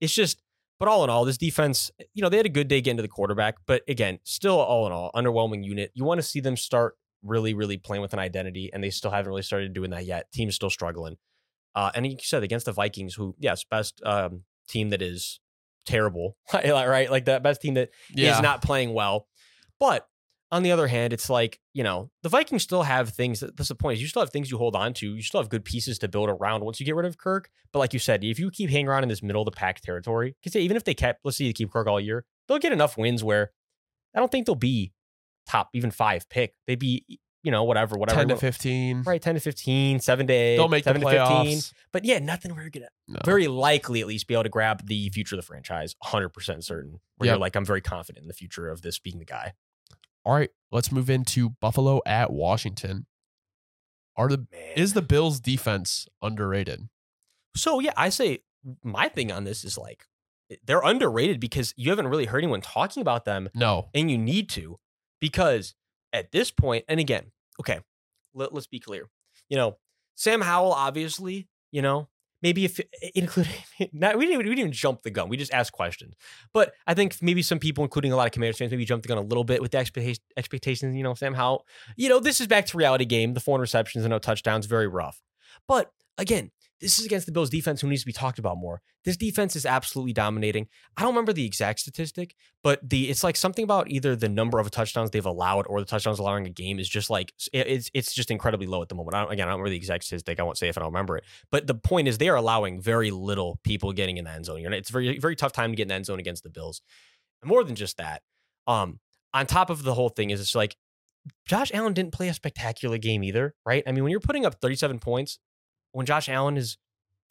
It's just, but all in all, this defense, you know, they had a good day getting to the quarterback, but again, still all in all, underwhelming unit. You want to see them start really, really playing with an identity, and they still haven't really started doing that yet. Team's still struggling. Uh, and you said against the Vikings, who, yes, best um, team that is terrible, right? Like that best team that is yeah. not playing well. But on the other hand, it's like, you know, the Vikings still have things that that's the point is you still have things you hold on to. You still have good pieces to build around once you get rid of Kirk. But like you said, if you keep hanging around in this middle of the pack territory, because even if they kept, let's say you keep Kirk all year, they'll get enough wins where I don't think they'll be top even five pick. They'd be, you know, whatever, whatever. 10 to 15. Right, 10 to 15, 7 to 8, They'll make the 7 to 15. playoffs. But yeah, nothing we're going to No. very likely at least be able to grab the future of the franchise 100% certain where Yep. you're like i'm very confident in the future of this being the guy All right, let's move into Buffalo at Washington. Are the man is the Bills defense underrated? so yeah i say my thing on this is like they're underrated because you haven't really heard anyone talking about them No. and you need to because at this point and again okay let, us be clear you know sam howell obviously you know maybe if including not we didn't, we didn't even jump the gun we just asked questions. But i think maybe some people including a lot of commanders fans maybe jumped the gun a little bit with the expectation, expectations you know sam howell you know this is back to reality game. The four interceptions and no touchdowns very rough. But again this is against the Bills defense who needs to be talked about more. This defense is absolutely dominating. I don't remember the exact statistic, but the it's like something about either the number of touchdowns they've allowed or the touchdowns allowing a game is just like it's it's just incredibly low at the moment. I again, I don't remember the exact statistic. I won't say if I don't remember it. But the point is they are allowing very little people getting in the end zone. It's very very tough time to get in the end zone against the Bills. And more than just that, um, on top of the whole thing is it's like Josh Allen didn't play a spectacular game either, right? I mean, when you're putting up 37 points, when Josh Allen is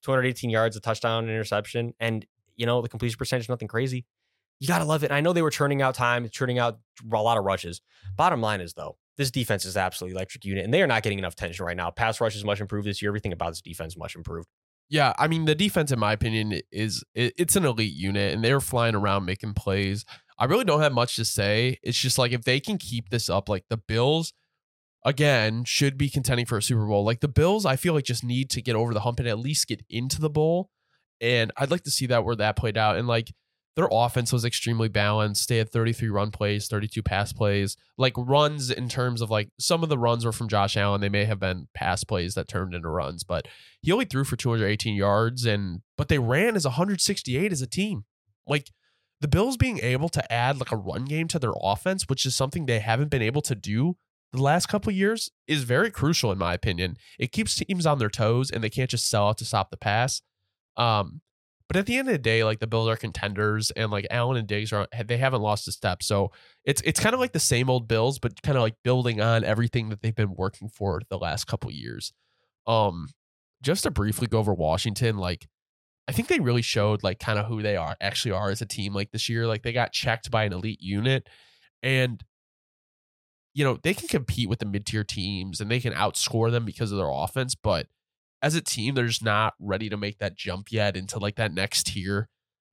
218 yards, a touchdown, an interception, and you know the completion percentage, nothing crazy. You gotta love it. And I know they were churning out time, churning out a lot of rushes. Bottom line is though, this defense is absolutely electric unit, and they are not getting enough attention right now. Pass rush is much improved this year. Everything about this defense much improved. Yeah, I mean the defense, in my opinion, is it, it's an elite unit, and they're flying around making plays. I really don't have much to say. It's just like if they can keep this up, like the Bills, again, should be contending for a Super Bowl. Like the Bills, I feel like just need to get over the hump and at least get into the bowl. And I'd like to see that where that played out. And like their offense was extremely balanced. They had 33 run plays, 32 pass plays, like runs in terms of like some of the runs were from Josh Allen. They may have been pass plays that turned into runs, but he only threw for 218 yards and but they ran as 168 as a team. Like the Bills being able to add like a run game to their offense, which is something they haven't been able to do the last couple years, is very crucial in my opinion. It keeps teams on their toes and they can't just sell out to stop the pass. Um, But at the end of the day, like the Bills are contenders, and like Allen and Diggs are they haven't lost a step. So it's it's kind of like the same old Bills, but kind of like building on everything that they've been working for the last couple years. Um, just to briefly go over Washington, like I think they really showed like kind of who they are actually are as a team. Like this year, like they got checked by an elite unit, and you know they can compete with the mid tier teams and they can outscore them because of their offense, but as a team, they're just not ready to make that jump yet into like that next tier.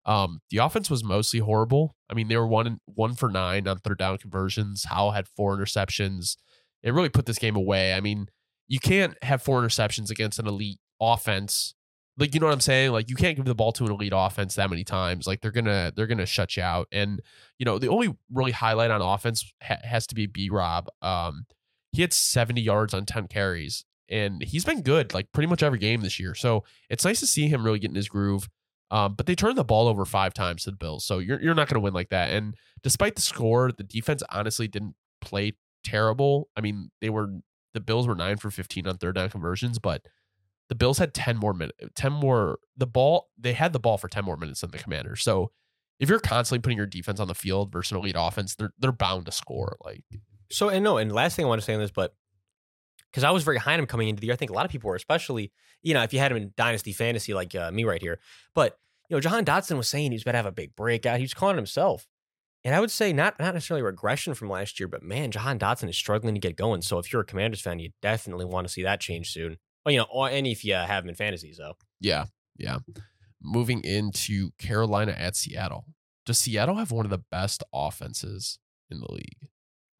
Um, the offense was mostly horrible. I mean, they were one one for nine on third down conversions. Howell had four interceptions. It really put this game away. I mean, you can't have four interceptions against an elite offense. Like, you know what I'm saying? Like, you can't give the ball to an elite offense that many times. Like, they're gonna they're gonna shut you out. And you know, the only really highlight on offense ha- has to be B Rob. Um, he had 70 yards on 10 carries and he's been good like pretty much every game this year. So it's nice to see him really getting in his groove. Um, but they turned the ball over five times to the Bills, so you're you're not to win like that. And despite the score, the defense honestly didn't play terrible. I mean, they were the Bills were nine for fifteen on third down conversions, but the Bills had ten more minutes, ten more the ball. They had the ball for ten more minutes than the Commanders. So if you're constantly putting your defense on the field versus an elite offense, they're they're bound to score. Like so, and no, and last thing I want to say on this, but because I was very high on him coming into the year. I think a lot of people were, especially you know if you had him in dynasty fantasy like uh, me right here. But you know, Jahan Dotson was saying he was about to have a big breakout. He was calling himself, and I would say not not necessarily regression from last year, but man, Jahan Dotson is struggling to get going. So if you're a Commanders fan, you definitely want to see that change soon. Well, you know, or, and if you have him in fantasy, so yeah, yeah. Moving into Carolina at Seattle. Does Seattle have one of the best offenses in the league?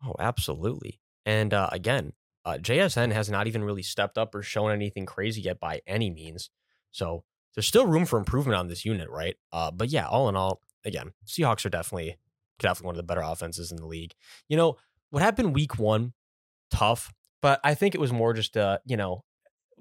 Oh, absolutely. And uh, again, uh, JSN has not even really stepped up or shown anything crazy yet by any means. So there's still room for improvement on this unit, right? Uh, but yeah, all in all, again, Seahawks are definitely definitely one of the better offenses in the league. You know what happened week one, tough, but I think it was more just uh, you know,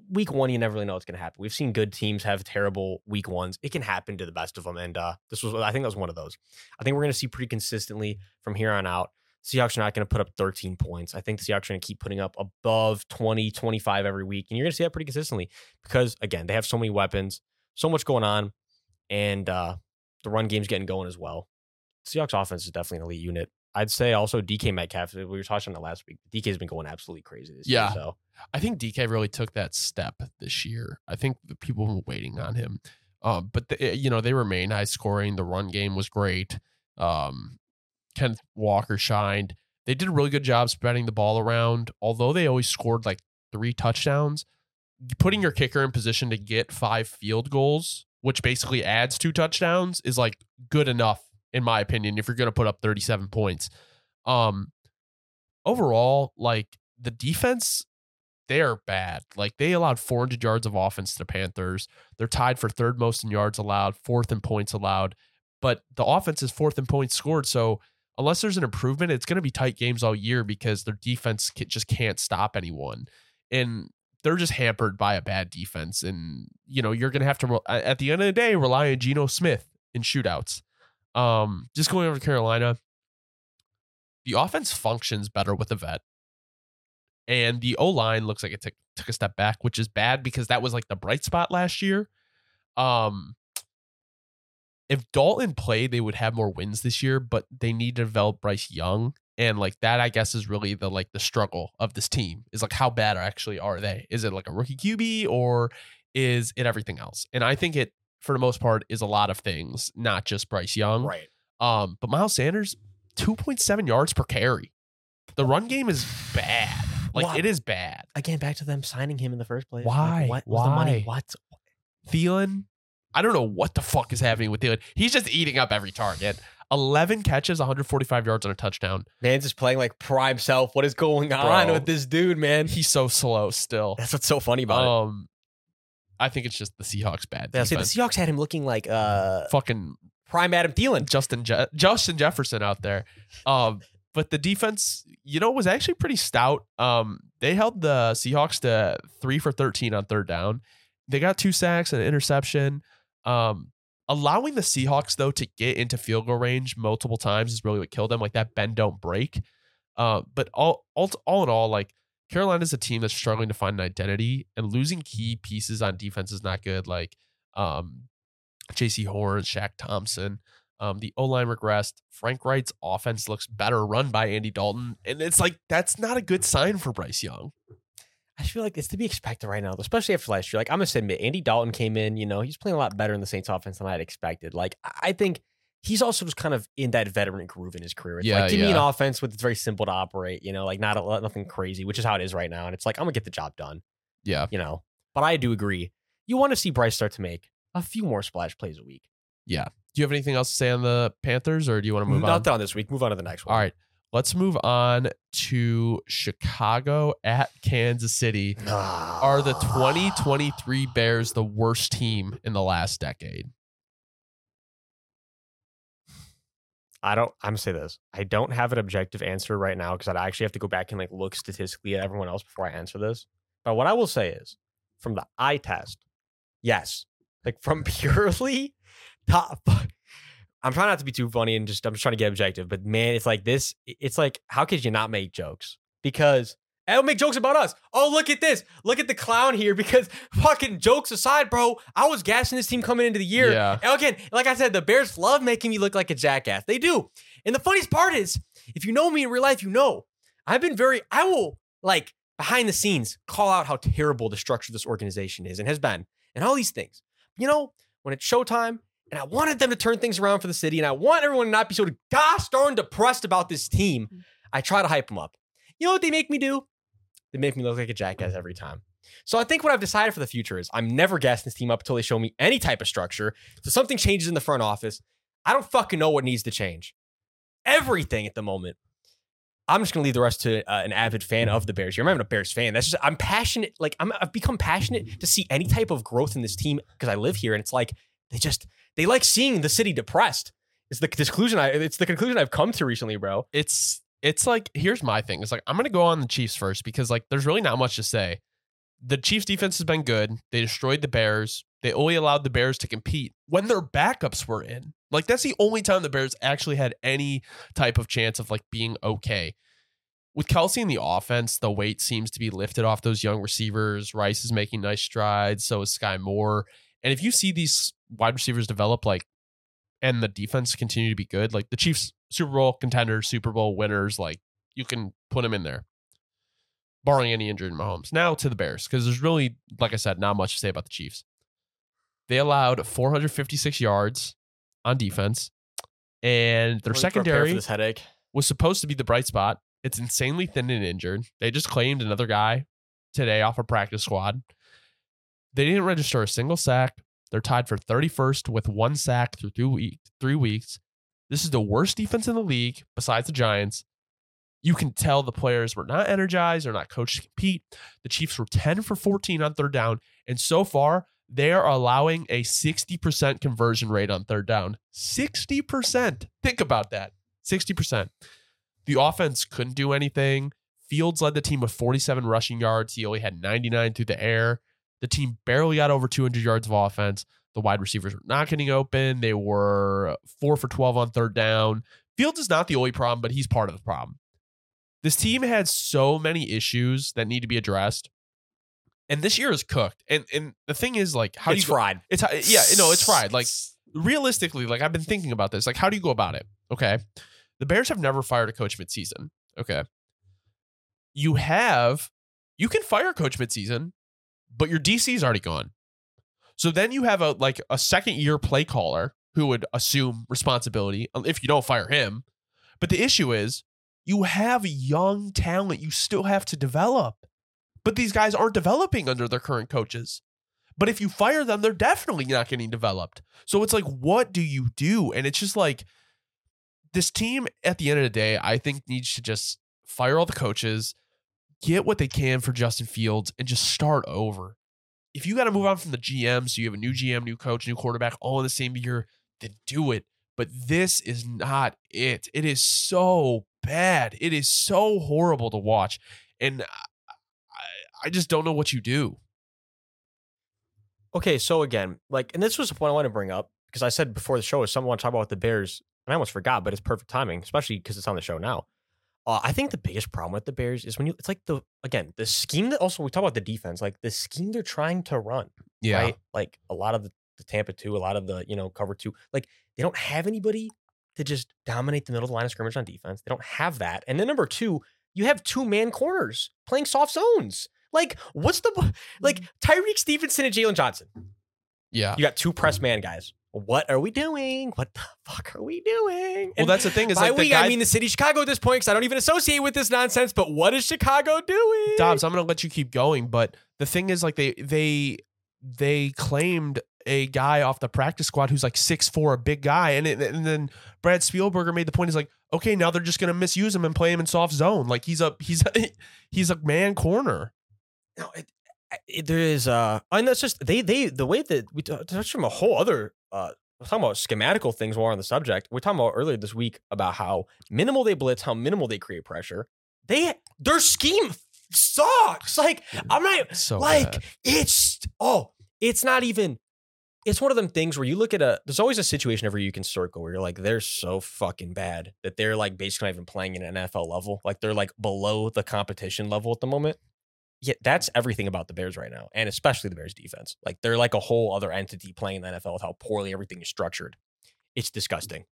week one you never really know what's going to happen. We've seen good teams have terrible week ones. It can happen to the best of them, and uh, this was I think that was one of those. I think we're going to see pretty consistently from here on out. Seahawks are not going to put up 13 points. I think the Seahawks are going to keep putting up above 20, 25 every week. And you're going to see that pretty consistently because, again, they have so many weapons, so much going on, and uh, the run game's getting going as well. Seahawks offense is definitely an elite unit. I'd say also DK Metcalf. We were talking it last week. DK's been going absolutely crazy this yeah. year. So I think DK really took that step this year. I think the people were waiting on him. Uh, but the, eh, you know they remain high scoring. The run game was great. Um, Kenneth Walker shined. They did a really good job spreading the ball around. Although they always scored like three touchdowns, putting your kicker in position to get five field goals, which basically adds two touchdowns, is like good enough in my opinion if you're going to put up 37 points. Um overall, like the defense they are bad. Like they allowed 400 yards of offense to the Panthers. They're tied for third most in yards allowed, fourth in points allowed, but the offense is fourth in points scored. So unless there's an improvement, it's going to be tight games all year because their defense just can't stop anyone. And they're just hampered by a bad defense. And, you know, you're going to have to, at the end of the day, rely on Geno Smith in shootouts. Um, just going over to Carolina, the offense functions better with a vet. And the O line looks like it took, took a step back, which is bad because that was like the bright spot last year. Um, if Dalton played, they would have more wins this year, but they need to develop Bryce Young. And like that, I guess, is really the like the struggle of this team is like how bad actually are they? Is it like a rookie QB or is it everything else? And I think it, for the most part, is a lot of things, not just Bryce Young. right. Um, but Miles Sanders, 2.7 yards per carry. The run game is bad. Like Why? it is bad. Again, back to them signing him in the first place. Why? Like, what was the money? Why? What? Thielen, I don't know what the fuck is happening with Thielen. He's just eating up every target. 11 catches, 145 yards on a touchdown. Man's just playing like prime self. What is going on Bro. with this dude, man? He's so slow still. That's what's so funny about it. Um, I think it's just the Seahawks bad. Yeah, see, the defense. Seahawks had him looking like uh Fucking prime Adam Thielen. Justin Je- Justin Jefferson out there. Um, but the defense, you know, was actually pretty stout. Um, they held the Seahawks to three for 13 on third down. They got two sacks and an interception. Um, allowing the Seahawks though to get into field goal range multiple times is really what killed them. Like that bend don't break. Uh, but all all all in all, like Carolina's a team that's struggling to find an identity and losing key pieces on defense is not good. Like um, Jaycee Horn, Shaq Thompson. Um, the O line regressed. Frank Reich's offense looks better run by Andy Dalton, and it's like that's not a good sign for Bryce Young. I feel like it's to be expected right now, especially after last year. Like I'm gonna admit, Andy Dalton came in. You know, he's playing a lot better in the Saints offense than I had expected. Like I think he's also just kind of in that veteran groove in his career. It's Yeah, like give me an offense with it's very simple to operate. You know, like not a, lot- nothing crazy, which is how it is right now. And it's like I'm gonna get the job done. Yeah, You know, but I do agree. You want to see Bryce start to make a few more splash plays a week. Yeah. Do you have anything else to say on the Panthers, or do you want to move on? Not on this week. Move on to the next one. All right, let's move on to Chicago at Kansas City. Are the ah. 2023 Bears the worst team in the last decade? I don't. I'm gonna say this. I don't have an objective answer right now because I actually have to go back and like look statistically at everyone else before I answer this. But what I will say is, from the eye test, yes. Like from purely top. I'm trying not to be too funny and just I'm just trying to get objective. But man, it's like this. It's like how could you not make jokes? Because I don't make jokes about us. Oh, look at this. Look at the clown here. Because fucking jokes aside, bro, I was gassing this team coming into the year. Yeah. And again, like I said, the Bears love making me look like a jackass. They do. And the funniest part is, if you know me in real life, you know I've been very, I will like behind the scenes call out how terrible the structure of this organization is and has been and all these things. You know, when it's showtime and I wanted them to turn things around for the city and I want everyone to not be so gosh darn depressed about this team, mm. I try to hype them up. You know what they make me do? They make me look like a jackass every time. So I think what I've decided for the future is I'm never gassing this team up until they show me any type of structure. So something changes in the front office. I don't fucking know what needs to change. Everything at the moment. I'm just gonna leave the rest to uh, an avid fan of the Bears. You're I'm a Bears fan. That's just I'm passionate. Like I'm, I've become passionate to see any type of growth in this team because I live here, and it's like they just they like seeing the city depressed. It's the conclusion I. It's the conclusion I've come to recently, bro. It's it's like here's my thing. It's like I'm gonna go on the Chiefs first because like there's really not much to say. The Chiefs defense has been good. They destroyed the Bears. They only allowed the Bears to compete when their backups were in. Like that's the only time the Bears actually had any type of chance of like being okay. With Kelce in the offense, the weight seems to be lifted off those young receivers. Rice is making nice strides. So is Skyy Moore. And if you see these wide receivers develop like and the defense continue to be good, like the Chiefs Super Bowl contenders, Super Bowl winners, like you can put them in there, barring any injured Mahomes. Now to the Bears, because there's really, like I said, not much to say about the Chiefs. They allowed 456 yards on defense, and their for secondary this headache. was supposed to be the bright spot. It's insanely thin and injured. They just claimed another guy today off a practice squad. They didn't register a single sack. They're tied for 31st with one sack through three, week, three weeks. This is the worst defense in the league besides the Giants. You can tell the players were not energized, they're not coached to compete. The Chiefs were 10 for 14 on third down. And so far, they are allowing a 60% conversion rate on third down. 60%. Think about that. 60%. The offense couldn't do anything. Fields led the team with 47 rushing yards. He only had 99 through the air. The team barely got over 200 yards of offense. The wide receivers were not getting open. They were 4 for 12 on third down. Fields is not the only problem, but he's part of the problem. This team had so many issues that need to be addressed. And this year is cooked. And and the thing is like how it's do you go- fried. it's yeah, no, it's fried. Like realistically, like I've been thinking about this. Like, how do you go about it? Okay. The Bears have never fired a coach midseason. Okay. You have, you can fire a coach midseason, but your DC's already gone. So then you have a like a second year play caller who would assume responsibility um, if you don't fire him. But the issue is you have young talent you still have to develop. But these guys aren't developing under their current coaches. But if you fire them, they're definitely not getting developed. So it's like, what do you do? And it's just like this team at the end of the day, I think needs to just fire all the coaches, get what they can for Justin Fields, and just start over. If you got to move on from the GM, so you have a new GM, new coach, new quarterback, all in the same year, then do it. But this is not it. It is so bad. It is so horrible to watch. And I, I just don't know what you do. Okay, so again, like, and this was the point I want to bring up because I said before the show is someone want to talk about the Bears, and I almost forgot, but it's perfect timing, especially because it's on the show now. Uh, I think the biggest problem with the Bears is when you, it's like the again the scheme that also we talk about the defense, like the scheme they're trying to run, right? Like a lot of the the Tampa two, a lot of the you know cover two. Like they don't have anybody to just dominate the middle of the line of scrimmage on defense. They don't have that. And then number two, you have two man corners playing soft zones. Like what's the like Tyrique Stevenson and Jaylon Johnson? Yeah. You got two press man guys. What are we doing? What the fuck are we doing? Well, that's the thing is by like the we, guy, I mean the city of Chicago at this point because I don't even associate with this nonsense. But what is Chicago doing? Dobbs, I'm gonna let you keep going, but the thing is, like they they they claimed a guy off the practice squad who's like six four, a big guy, and it, and then Brad Spielberger made the point. He's like, okay, now they're just gonna misuse him and play him in soft zone. Like he's a he's a, he's a man corner. No, it, it, there is uh and that's just they they the way that we t- touched from a whole other uh we're talking about schematical things while we're on the subject. We are talking about earlier this week about how minimal they blitz, how minimal they create pressure. They their scheme sucks. Like I'm not So like bad. it's oh, it's not even it's one of them things where you look at a there's always a situation year you can circle where you're like, they're so fucking bad that they're like basically not even playing at an NFL level. Like they're like below the competition level at the moment. Yeah, that's everything about the Bears right now, and especially the Bears defense. Like they're like a whole other entity playing the NFL with how poorly everything is structured. It's disgusting.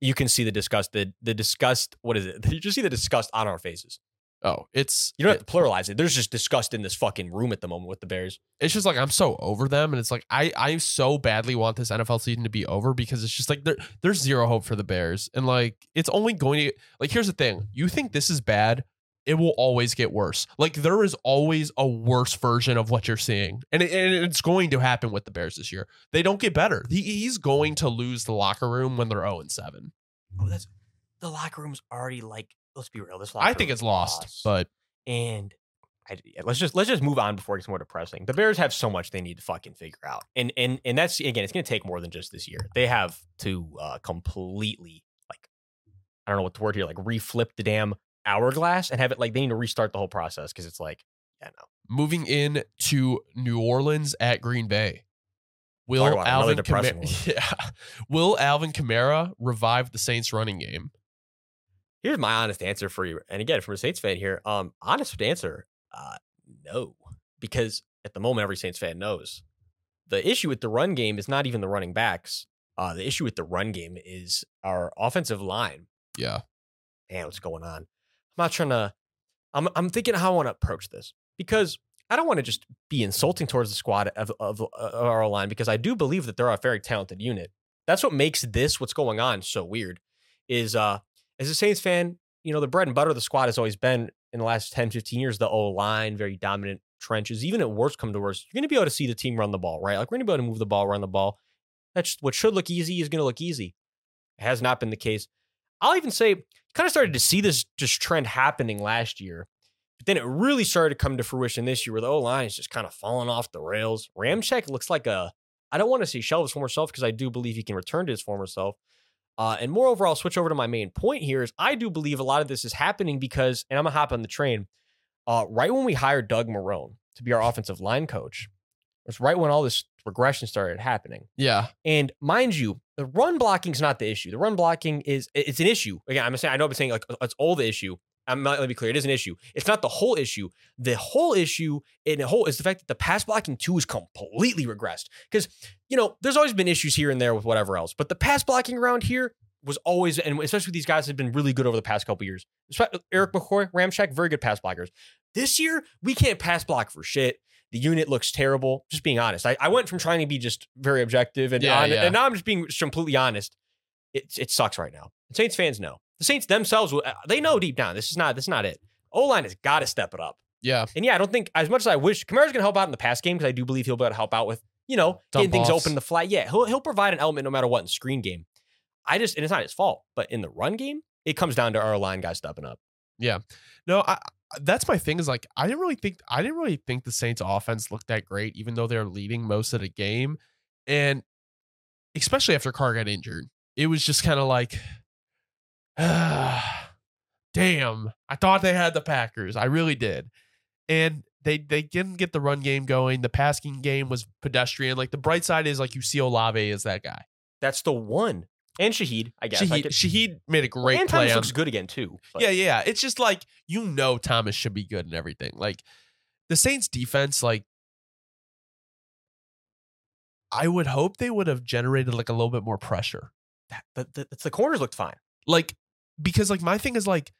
You can see the disgust, the the disgust. What is it? You just see the disgust on our faces. oh, it's You don't have to pluralize it. There's just disgust in this fucking room at the moment with the Bears. it's just like I'm so over them, and it's like I I so badly want this NFL season to be over because it's just like there there's zero hope for the Bears, and like it's only going to like here's the thing: you think this is bad, it will always get worse. Like there is always a worse version of what you're seeing, and, it, and it's going to happen with the Bears this year. They don't get better. He, he's going to lose the locker room when they're zero and seven. Oh, that's the locker room's already like. Let's be real. This locker I think it's lost, lost. but and I, let's just let's just move on before it gets more depressing. The Bears have so much they need to fucking figure out, and and and that's again, it's going to take more than just this year. They have to uh, completely like I don't know what the word here, like reflip the damn hourglass and have it like they need to restart the whole process because it's like yeah no moving in to New Orleans at Green Bay. Will Talk about another Alvin depressing Kamara, yeah, will Alvin Kamara revive the Saints running game? Here's my honest answer for you. And again, from a Saints fan here, um, honest answer, uh, no, because at the moment every Saints fan knows the issue with the run game is not even the running backs. Uh, the issue with the run game is our offensive line. Yeah. Man, what's going on? Not trying to. I'm I'm thinking how I want to approach this because I don't want to just be insulting towards the squad of, of, of our line because I do believe that they're a very talented unit. That's what makes this what's going on so weird. Is uh as a Saints fan, you know, the bread and butter of the squad has always been in the last 10, 15 years, the O line, very dominant trenches. Even at worst come to worst, you're going to be able to see the team run the ball, right? Like we're going to be able to move the ball, run the ball. That's what should look easy is going to look easy. It has not been the case. I'll even say, kind of started to see this just trend happening last year. But then it really started to come to fruition this year where the O line is just kind of falling off the rails. Ramczyk looks like a, I don't want to say shell of his former self because I do believe he can return to his former self. Uh, and moreover, I'll switch over to my main point here is I do believe a lot of this is happening because, and I'm going to hop on the train, uh, right when we hired Doug Marrone to be our offensive line coach, it was right when all this regression started happening. Yeah. And mind you, the run blocking is not the issue. The run blocking is it's an issue. Again, I'm saying I know I'm saying like uh, it's all the issue. I'm not let me be clear. It is an issue. It's not the whole issue. The whole issue in the whole is the fact that the pass blocking too is completely regressed. Because you know, there's always been issues here and there with whatever else, but the pass blocking around here was always, and especially these guys have been really good over the past couple years. Erik McCoy, Ramczyk, very good pass blockers. This year, we can't pass block for shit. The unit looks terrible. Just being honest, I, I went from trying to be just very objective and Yeah, hon- yeah. and now I'm just being completely honest. It it sucks right now. Saints fans know. The Saints themselves, uh, they know deep down this is not this is not it. O line has got to step it up. Yeah. And yeah, I don't think as much as I wish Kamara's going to help out in the pass game because I do believe he'll be able to help out with you know getting Dump things offs. open in the flat. Yeah, he'll he'll provide an element no matter what in screen game. I just and it's not his fault, but in the run game, it comes down to our line guys stepping up. Yeah, no, I- that's my thing is like I didn't really think I didn't really think the Saints offense looked that great, even though they're leading most of the game. And especially after Carr got injured, it was just kind of like ah, damn, I thought they had the Packers. I really did. And they they didn't get the run game going. The passing game was pedestrian. Like the bright side is like you see Olave is that guy. That's the one. And Shaheed, I guess. I Shaheed, could, Shaheed made a great and play. Thomas on- looks good again too. but- yeah, yeah. It's just like you know Thomas should be good and everything. Like the Saints defense, like I would hope they would have generated like a little bit more pressure. That, the, the, the corners looked fine. Like because like my thing is like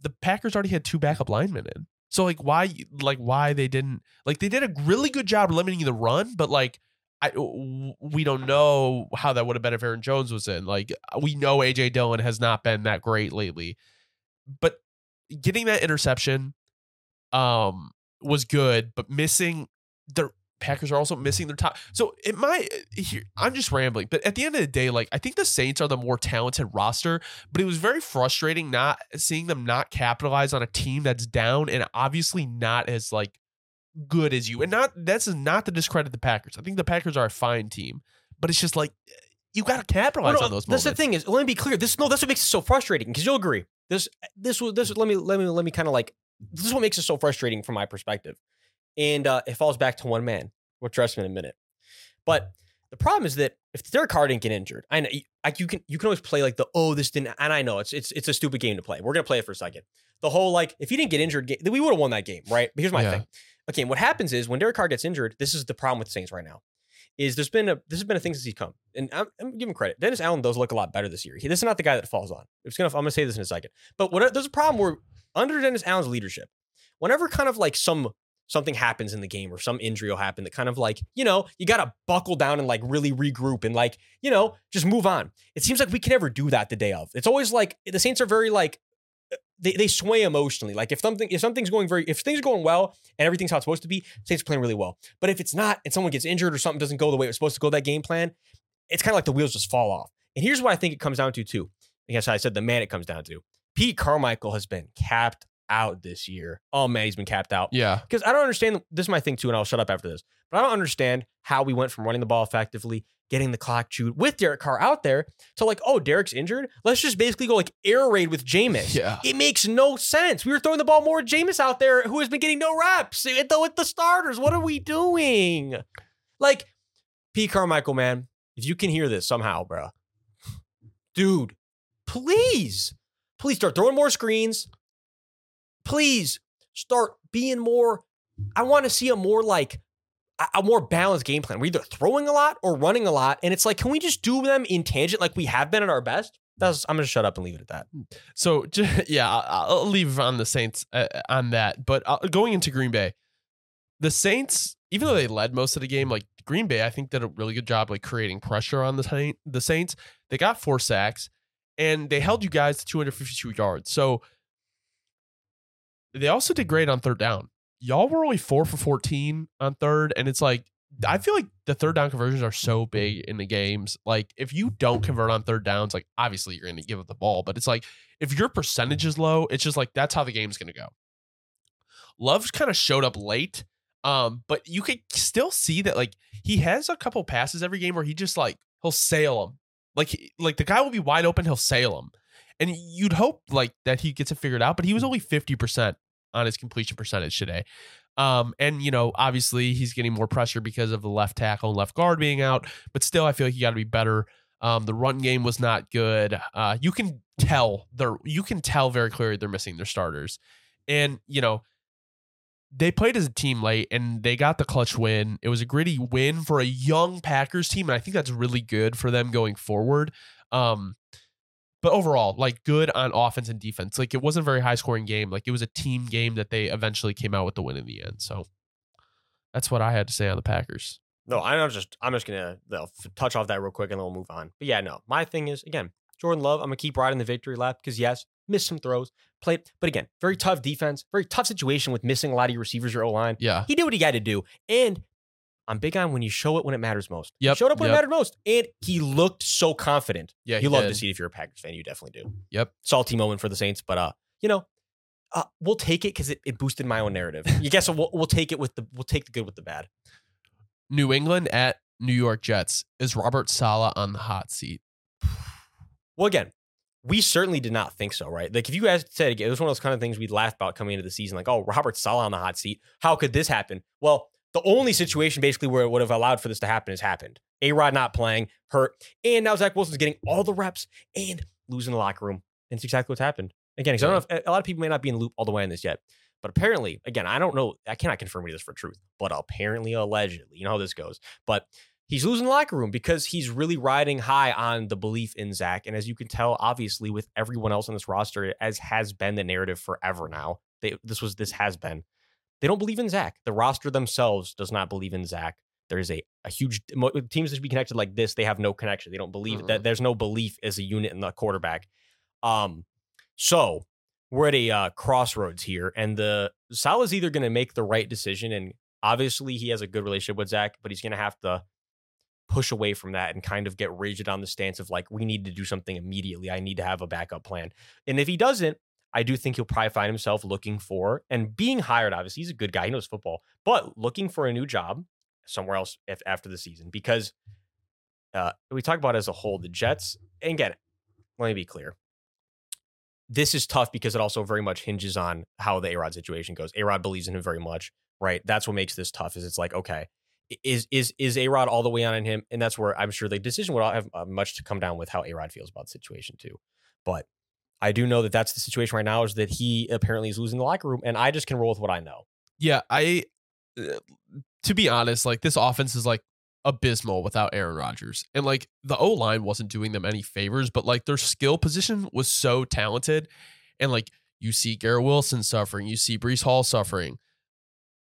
the Packers already had two backup linemen in. So like why like why they didn't like they did a really good job limiting the run, but like I we don't know how that would have been if Aaron Jones was in. Like we know AJ Dillon has not been that great lately. But getting that interception um was good, but missing the Packers are also missing their top. So it might here I'm just rambling, but at the end of the day, like I think the Saints are the more talented roster, but it was very frustrating not seeing them not capitalize on a team that's down and obviously not as like good as you. And not that's not to discredit the Packers. I think the Packers are a fine team, but it's just like you got to capitalize Well, no, on those That's moments. the thing is, let me be clear. This no, that's what makes it so frustrating because you'll agree. This this was this. Let me let me let me kind of like this is what makes it so frustrating from my perspective, and uh, it falls back to one man. We'll address him in a minute, but the problem is that if Derek Carr didn't get injured, I know like you can you can always play like the oh this didn't, and I know it's it's it's a stupid game to play. We're gonna play it for a second. The whole like if he didn't get injured, we would have won that game, right? But here's my Yeah. thing. Okay, and what happens is when Derek Carr gets injured, this is the problem with the Saints right now. Is there's been a this has been a thing since he's come, and I'm, I'm giving credit. Dennis Allen does look a lot better this year. He, this is not the guy that falls on. It's gonna I'm gonna say this in a second, but what there's a problem where under Dennis Allen's leadership, whenever kind of like some something happens in the game or some injury will happen that kind of like you know you got to buckle down and like really regroup and like you know just move on. It seems like we can never do that the day of. It's always like the Saints are very like they, they sway emotionally. Like if something if something's going very if things are going well and everything's how it's supposed to be, Saints are playing really well. But if it's not and someone gets injured or something doesn't go the way it was supposed to go that game plan, it's kind of like the wheels just fall off. And here's what I think it comes down to too. I guess I said the man it comes down to. Pete Carmichael has been capped out this year. Oh man, he's been capped out. yeah. Because I don't understand. This is my thing too, and I'll shut up after this. But I don't understand how we went from running the ball effectively, getting the clock chewed with Derek Carr out there, to like, oh, Derek's injured. Let's just basically go like air raid with Jameis. Yeah. It makes no sense. We were throwing the ball more with Jameis out there, who has been getting no reps with the, with the starters. What are we doing? Like, P. Carmichael, man, if you can hear this somehow, bro, dude, please, please start throwing more screens. Please start being more. I want to see a more like a- more balanced game plan. We're either throwing a lot or running a lot, and it's like, can we just do them in tangent like we have been at our best? That's I'm gonna shut up and leave it at that. So yeah, I'll leave on the Saints uh, on that. But uh, going into Green Bay, the Saints, even though they led most of the game, like Green Bay, I think did a really good job like creating pressure on the the Saints. They got four sacks, and they held you guys to 252 yards. So they also did great on third down. Y'all were only four for 14 on third, and it's like I feel like the third down conversions are so big in the games. Like if you don't convert on third downs, like obviously you're going to give up the ball, but it's like if your percentage is low, it's just like that's how the game's going to go. Love kind of showed up late, um, but you could still see that like he has a couple passes every game where he just like he'll sail them, like like the guy will be wide open, he'll sail him, and you'd hope like that he gets it figured out, but he was only fifty percent on his completion percentage today. Um, and you know, obviously he's getting more pressure because of the left tackle and left guard being out, but still, I feel like he got to be better. Um, the run game was not good. Uh, you can tell they're you can tell very clearly they're missing their starters, and you know they played as a team late and they got the clutch win. It was a gritty win for a young Packers team, and I think that's really good for them going forward. Um, but overall, like good on offense and defense. Like it wasn't a very high scoring game. Like it was a team game that they eventually came out with the win in the end. So that's what I had to say on the Packers. No, I'm just I'm just gonna you know, f- touch off that real quick and then we'll move on. But yeah, no, my thing is again Jordan Love. I'm gonna keep riding the victory lap because yes, missed some throws, played, but again, very tough defense, very tough situation with missing a lot of your receivers, your O line. Yeah. He did what he had to do, and I'm big on when you show it when it matters most. He Yep, showed up when yep. it mattered most, and he looked so confident. Yeah. you love did. to see it if you're a Packers fan. You definitely do. Yep. Salty moment for the Saints, but uh, you know, uh, we'll take it because it, it boosted my own narrative. You guess we'll, we'll take it with the we'll take the good with the bad. New England at New York Jets. Is Robert Saleh on the hot seat? Well, again, we certainly did not think so, right? Like if you guys said again, it was one of those kind of things we'd laugh about coming into the season, like, oh, Robert Saleh on the hot seat. How could this happen? Well, the only situation basically where it would have allowed for this to happen has happened. A Rod not playing, hurt, and now Zach Wilson's getting all the reps and losing the locker room. And it's exactly what's happened. Again, 'cause I don't know if a lot of people may not be in the loop all the way on this yet. But apparently, again, I don't know. I cannot confirm any of this for truth, but apparently, allegedly, you know how this goes. But he's losing the locker room because he's really riding high on the belief in Zach. And as you can tell, obviously, with everyone else on this roster, as has been the narrative forever now, they, this was this has been. They don't believe in Zach. The roster themselves does not believe in Zach. There is a, a huge teams that should be connected like this. They have no connection. They don't believe mm-hmm. that there's no belief as a unit in the quarterback. Um, so we're at a uh, crossroads here, and the Saleh's either going to make the right decision, and obviously he has a good relationship with Zach, but he's going to have to push away from that and kind of get rigid on the stance of like we need to do something immediately. I need to have a backup plan, and if he doesn't, I do think he'll probably find himself looking for and being hired. Obviously, he's a good guy; he knows football, but looking for a new job somewhere else if after the season because uh, we talk about as a whole the Jets. And again, let me be clear: this is tough because it also very much hinges on how the Arod situation goes. Arod believes in him very much, right? That's what makes this tough. Is it's like okay, is is is Arod all the way on in him, and that's where I'm sure the decision would have uh, much to come down with how Arod feels about the situation too. But I do know that that's the situation right now is that he apparently is losing the locker room, and I just can roll with what I know. Yeah, I. Uh, to be honest, like this offense is like abysmal without Aaron Rodgers. And like the O line wasn't doing them any favors, but like their skill position was so talented. And like you see Garrett Wilson suffering, you see Breece Hall suffering.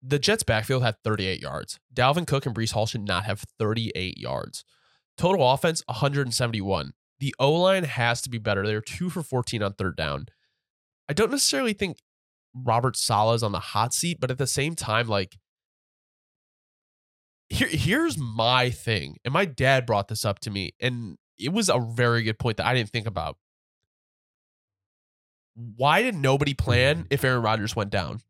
The Jets backfield had 38 yards. Dalvin Cook and Breece Hall should not have 38 yards. Total offense 171. The O line has to be better. They're two for 14 on third down. I don't necessarily think Robert Saleh is on the hot seat, but at the same time, like here here's my thing. And my dad brought this up to me and it was a very good point that I didn't think about. Why did nobody plan mm. if Aaron Rodgers went down?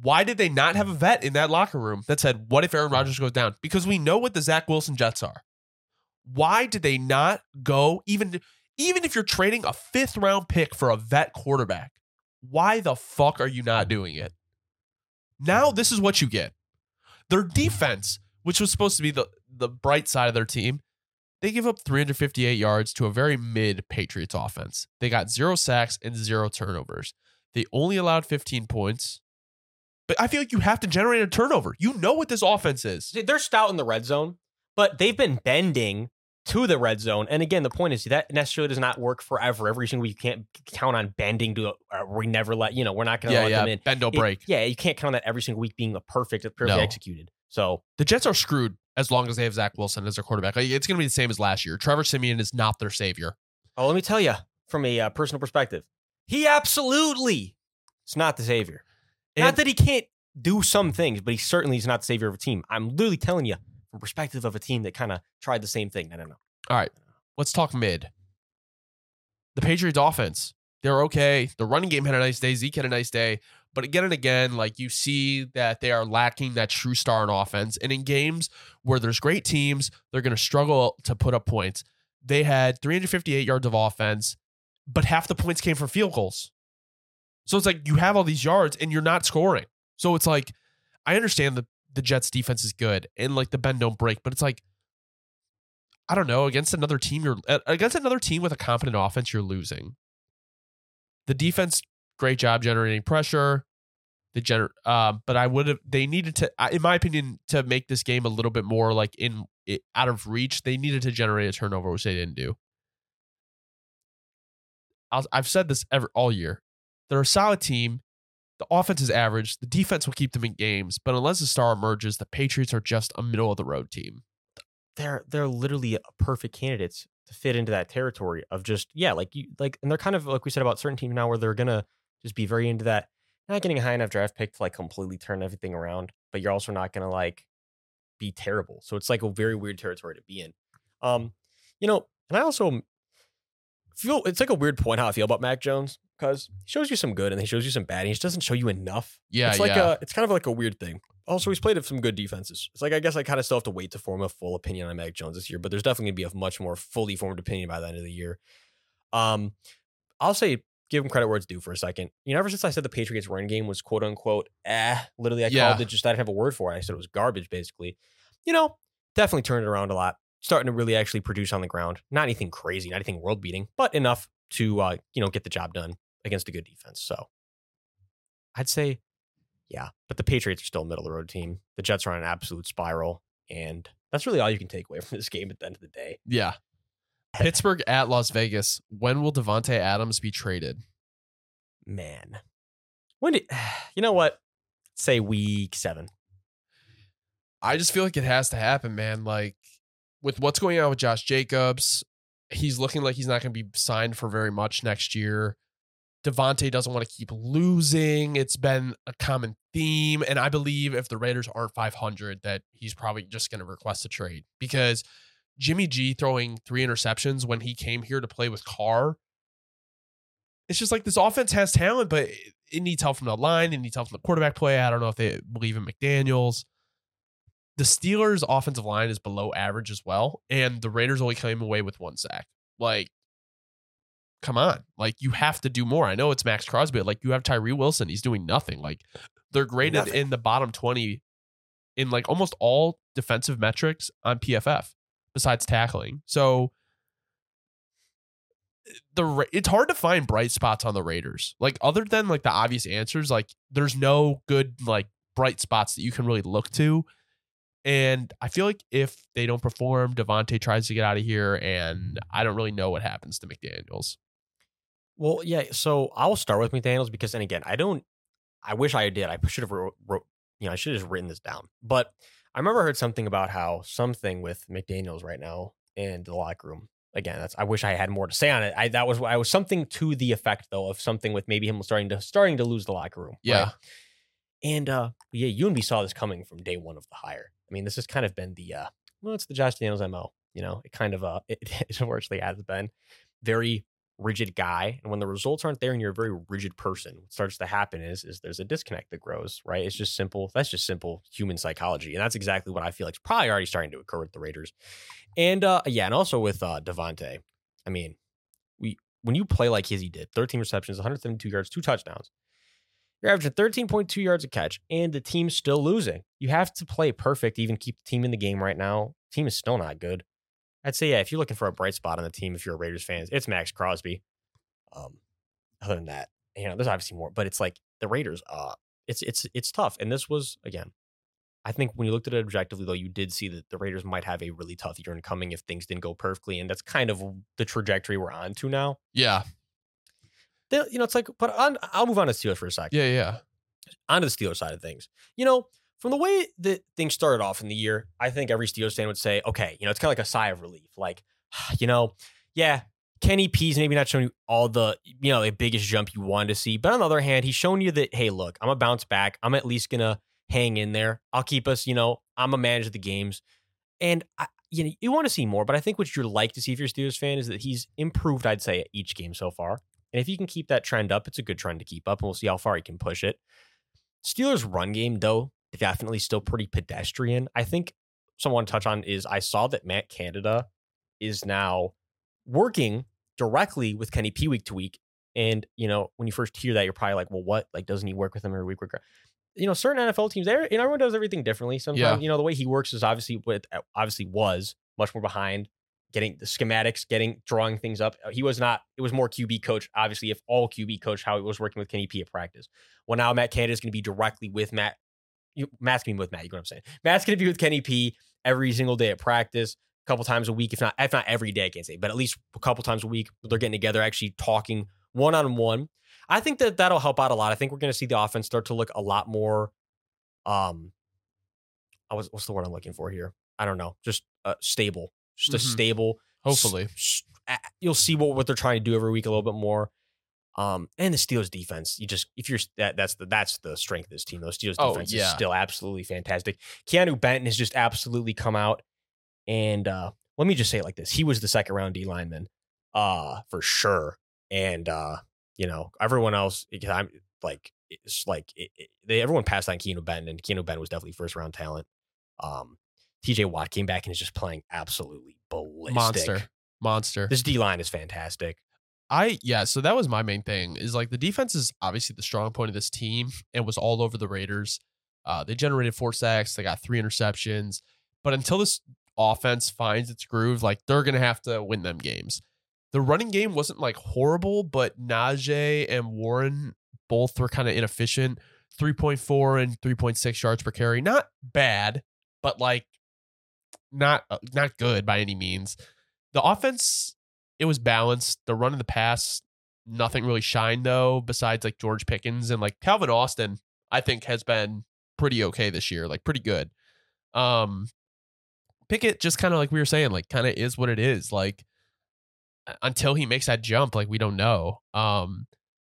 Why did they not have a vet in that locker room that said, What if Aaron Rodgers goes down? Because we know what the Zach Wilson Jets are. Why did they not go even even if you're trading a fifth round pick for a vet quarterback? Why the fuck are you not doing it? Now this is what you get. Their defense, which was supposed to be the, the bright side of their team, they give up 358 yards to a very mid Patriots offense. They got zero sacks and zero turnovers. They only allowed 15 points. But I feel like you have to generate a turnover. You know what this offense is. They're stout in the red zone, but they've been bending to the red zone. And again, the point is that necessarily does not work forever. Every single week, you can't count on bending to. Uh, we never let you know. We're not going to yeah, let yeah. them in. Bend don't break. yeah, you can't count on that every single week being a perfect, perfectly no. executed. So the Jets are screwed as long as they have Zach Wilson as their quarterback. It's going to be the same as last year. Trevor Siemian is not their savior. Oh, let me tell you from a uh, personal perspective, he absolutely is not the savior. And not that he can't do some things, but he certainly is not the savior of a team. I'm literally telling you perspective of a team that kind of tried the same thing. I don't know. All right let's talk mid. The Patriots offense, they're okay. The running game had a nice day. Zeke had a nice day. But again and again, like you see that they are lacking that true star in offense. And in games where there's great teams, they're going to struggle to put up points. They had 358 yards of offense, but half the points came from field goals. So it's like you have all these yards and you're not scoring. So it's like, I understand that the Jets defense is good and like the bend don't break, but it's like I don't know, against another team, you're against another team with a competent offense, you're losing. The defense, great job generating pressure. The gener- uh, but I would have. They needed to, in my opinion, to make this game a little bit more like in it, out of reach. They needed to generate a turnover, which they didn't do. i have said this ever all year. They're a solid team. The offense is average. The defense will keep them in games, but unless a star emerges, the Patriots are just a middle of the road team they're they're literally perfect candidates to fit into that territory of just yeah, like you like, and they're kind of like we said about certain teams now where they're gonna just be very into that. not getting a high enough draft pick to like completely turn everything around, but you're also not gonna like be terrible. So it's like a very weird territory to be in. Um, you know, and I also feel it's like a weird point how I feel about Mac Jones because he shows you some good and he shows you some bad. And he just doesn't show you enough. Yeah, it's like yeah. a it's kind of like a weird thing also he's played some good defenses. It's like I guess I kind of still have to wait to form a full opinion on Mac Jones this year, but there's definitely gonna be a much more fully formed opinion by the end of the year. Um, I'll say give him credit where it's due for a second. You know, ever since I said the Patriots run game was quote unquote eh, literally I yeah. called it just I didn't have a word for it. I said it was garbage basically. You know, definitely turned it around a lot. Starting to really actually produce on the ground. Not anything crazy, not anything world beating, but enough to uh, you know, get the job done against a good defense. So I'd say yeah, but the Patriots are still a middle of the road team. The Jets are on an absolute spiral, and That's really all you can take away from this game at the end of the day. Yeah. Pittsburgh at Las Vegas. When will Davante Adams be traded? Man, when did you know what? Say week seven. I just feel like it has to happen, man. Like with what's going on with Josh Jacobs, he's looking like he's not going to be signed for very much next year. Davante doesn't want to keep losing. It's been a common theme. And I believe if the Raiders aren't 500, that he's probably just going to request a trade because Jimmy G throwing three interceptions when he came here to play with Carr. It's just like this offense has talent, but it, needs help from the line. It needs help from the quarterback play. I don't know if they believe in McDaniels. The Steelers' offensive line is below average as well, and the Raiders only came away with one sack. Like, come on, like you have to do more. I know it's Maxx Crosby, like you have Tyree Wilson. He's doing nothing. Like they're graded Nothing. in the bottom twenty in like almost all defensive metrics on PFF besides tackling. So the it's hard to find bright spots on the Raiders. Like other than like the obvious answers, like there's no good like bright spots that you can really look to. And I feel like if they don't perform, Davante tries to get out of here, and I don't really know what happens to McDaniels. Well, yeah. So I'll start with McDaniels because, and again, I don't. I wish I did. I should have wrote, wrote you know, I should have just written this down. But I remember I heard something about how something with McDaniels right now and the locker room. Again, that's. I wish I had more to say on it. I that was I was something to the effect though of something with maybe him starting to starting to lose the locker room. right? Yeah. And uh yeah, you and me saw this coming from day one of the hire. I mean, this has kind of been the uh well, it's the Josh Daniels MO. You know, it kind of uh it, it unfortunately has been very rigid guy. And when the results aren't there and you're a very rigid person, what starts to happen is is there's a disconnect that grows, right? It's just simple. That's just simple human psychology. And that's exactly what I feel like is probably already starting to occur with the Raiders. And uh yeah, and also with uh Davante. I mean, we when you play like Hizzy did, 13 receptions, 172 yards, two touchdowns. You're averaging 13.2 yards a catch, and the team's still losing. You have to play perfect, even keep the team in the game right now. team is still not good. I'd say, yeah, if you're looking for a bright spot on the team, if you're a Raiders fan, it's Maxx Crosby. Um, other than that, you know, there's obviously more, but it's like the Raiders, uh, it's it's it's tough. And this was again, I think when you looked at it objectively, though, you did see that the Raiders might have a really tough year in coming if things didn't go perfectly, and that's kind of the trajectory we're on to now. Yeah. They- you know, it's like, but on, I'll move on to Steelers for a second. Yeah. Yeah. onto the Steelers side of things. You know, from the way that things started off in the year, I think every Steelers fan would say, okay, you know, it's kind of like a sigh of relief. Like, ah, you know, yeah, Kenny P's maybe not showing you all the, you know, the biggest jump you wanted to see. But on the other hand, he's showing you that, hey, look, I'm a bounce back. I'm at least going to hang in there. I'll keep us, you know, I'm a manager of the games. And, I, you know, you want to see more, but I think what you'd like to see if you're a Steelers fan is that he's improved, I'd say, at each game so far. And if he can keep that trend up, it's a good trend to keep up, and we'll see how far he can push it. Steelers' run game, though, definitely still pretty pedestrian. I think someone to touch on is I saw that Matt Canada is now working directly with Kenny P week to week. And, you know, when you first hear that, you're probably like, well, what? Like, doesn't he work with him every week? You know, certain NFL teams, there, you know, everyone does everything differently. Sometimes, Yeah. you know, the way he works is obviously with uh, obviously was much more behind getting the schematics, getting drawing things up. Uh, he was not, it was more QB coach, obviously, if all QB coach, how he was working with Kenny P at practice. Well, now Matt Canada is going to be directly with Matt. You, Matt's be with Matt. You know what I'm saying? Matt's going to be with Kenny P every single day at practice, a couple times a week, if not if not every day, I can't say, but at least a couple times a week. They're getting together, actually talking one on one. I think that that'll help out a lot. I think we're going to see the offense start to look a lot more. Um, I was what's the word I'm looking for here? I don't know, just uh, stable, just a Mhm. stable. Hopefully. s- s- a- you'll see what what they're trying to do every week a little bit more. Um, and the Steelers defense, you just if you're that that's the that's the strength of this team. Those Steelers Oh, defense is still absolutely fantastic. Keanu Benton has just absolutely come out, and uh, let me just say it like this: he was the second round D lineman, uh, for sure. And uh, you know, everyone else, because I'm like, it's like it, it- they everyone passed on Keanu Benton, and Keanu Benton was definitely first round talent. Um, TJ Watt came back and is just playing absolutely ballistic. Monster. Monster. This D line is fantastic. I yeah, so that was my main thing. Is like the defense is obviously the strong point of this team and was all over the Raiders. Uh, they generated four sacks, they got three interceptions, but until this offense finds its groove, like they're gonna have to win them games. The running game wasn't like horrible, but Najee and Warren both were kind of inefficient. 3.4 and 3.6 yards per carry. Not bad, but like not uh, not good by any means. The offense it was balanced. The run of the pass, nothing really shined though. Besides like George Pickens and like Calvin Austin, I think has been pretty okay this year, like pretty good. Um, Pickett just kind of like we were saying, like kind of is what it is. Like until he makes that jump, like we don't know. Um,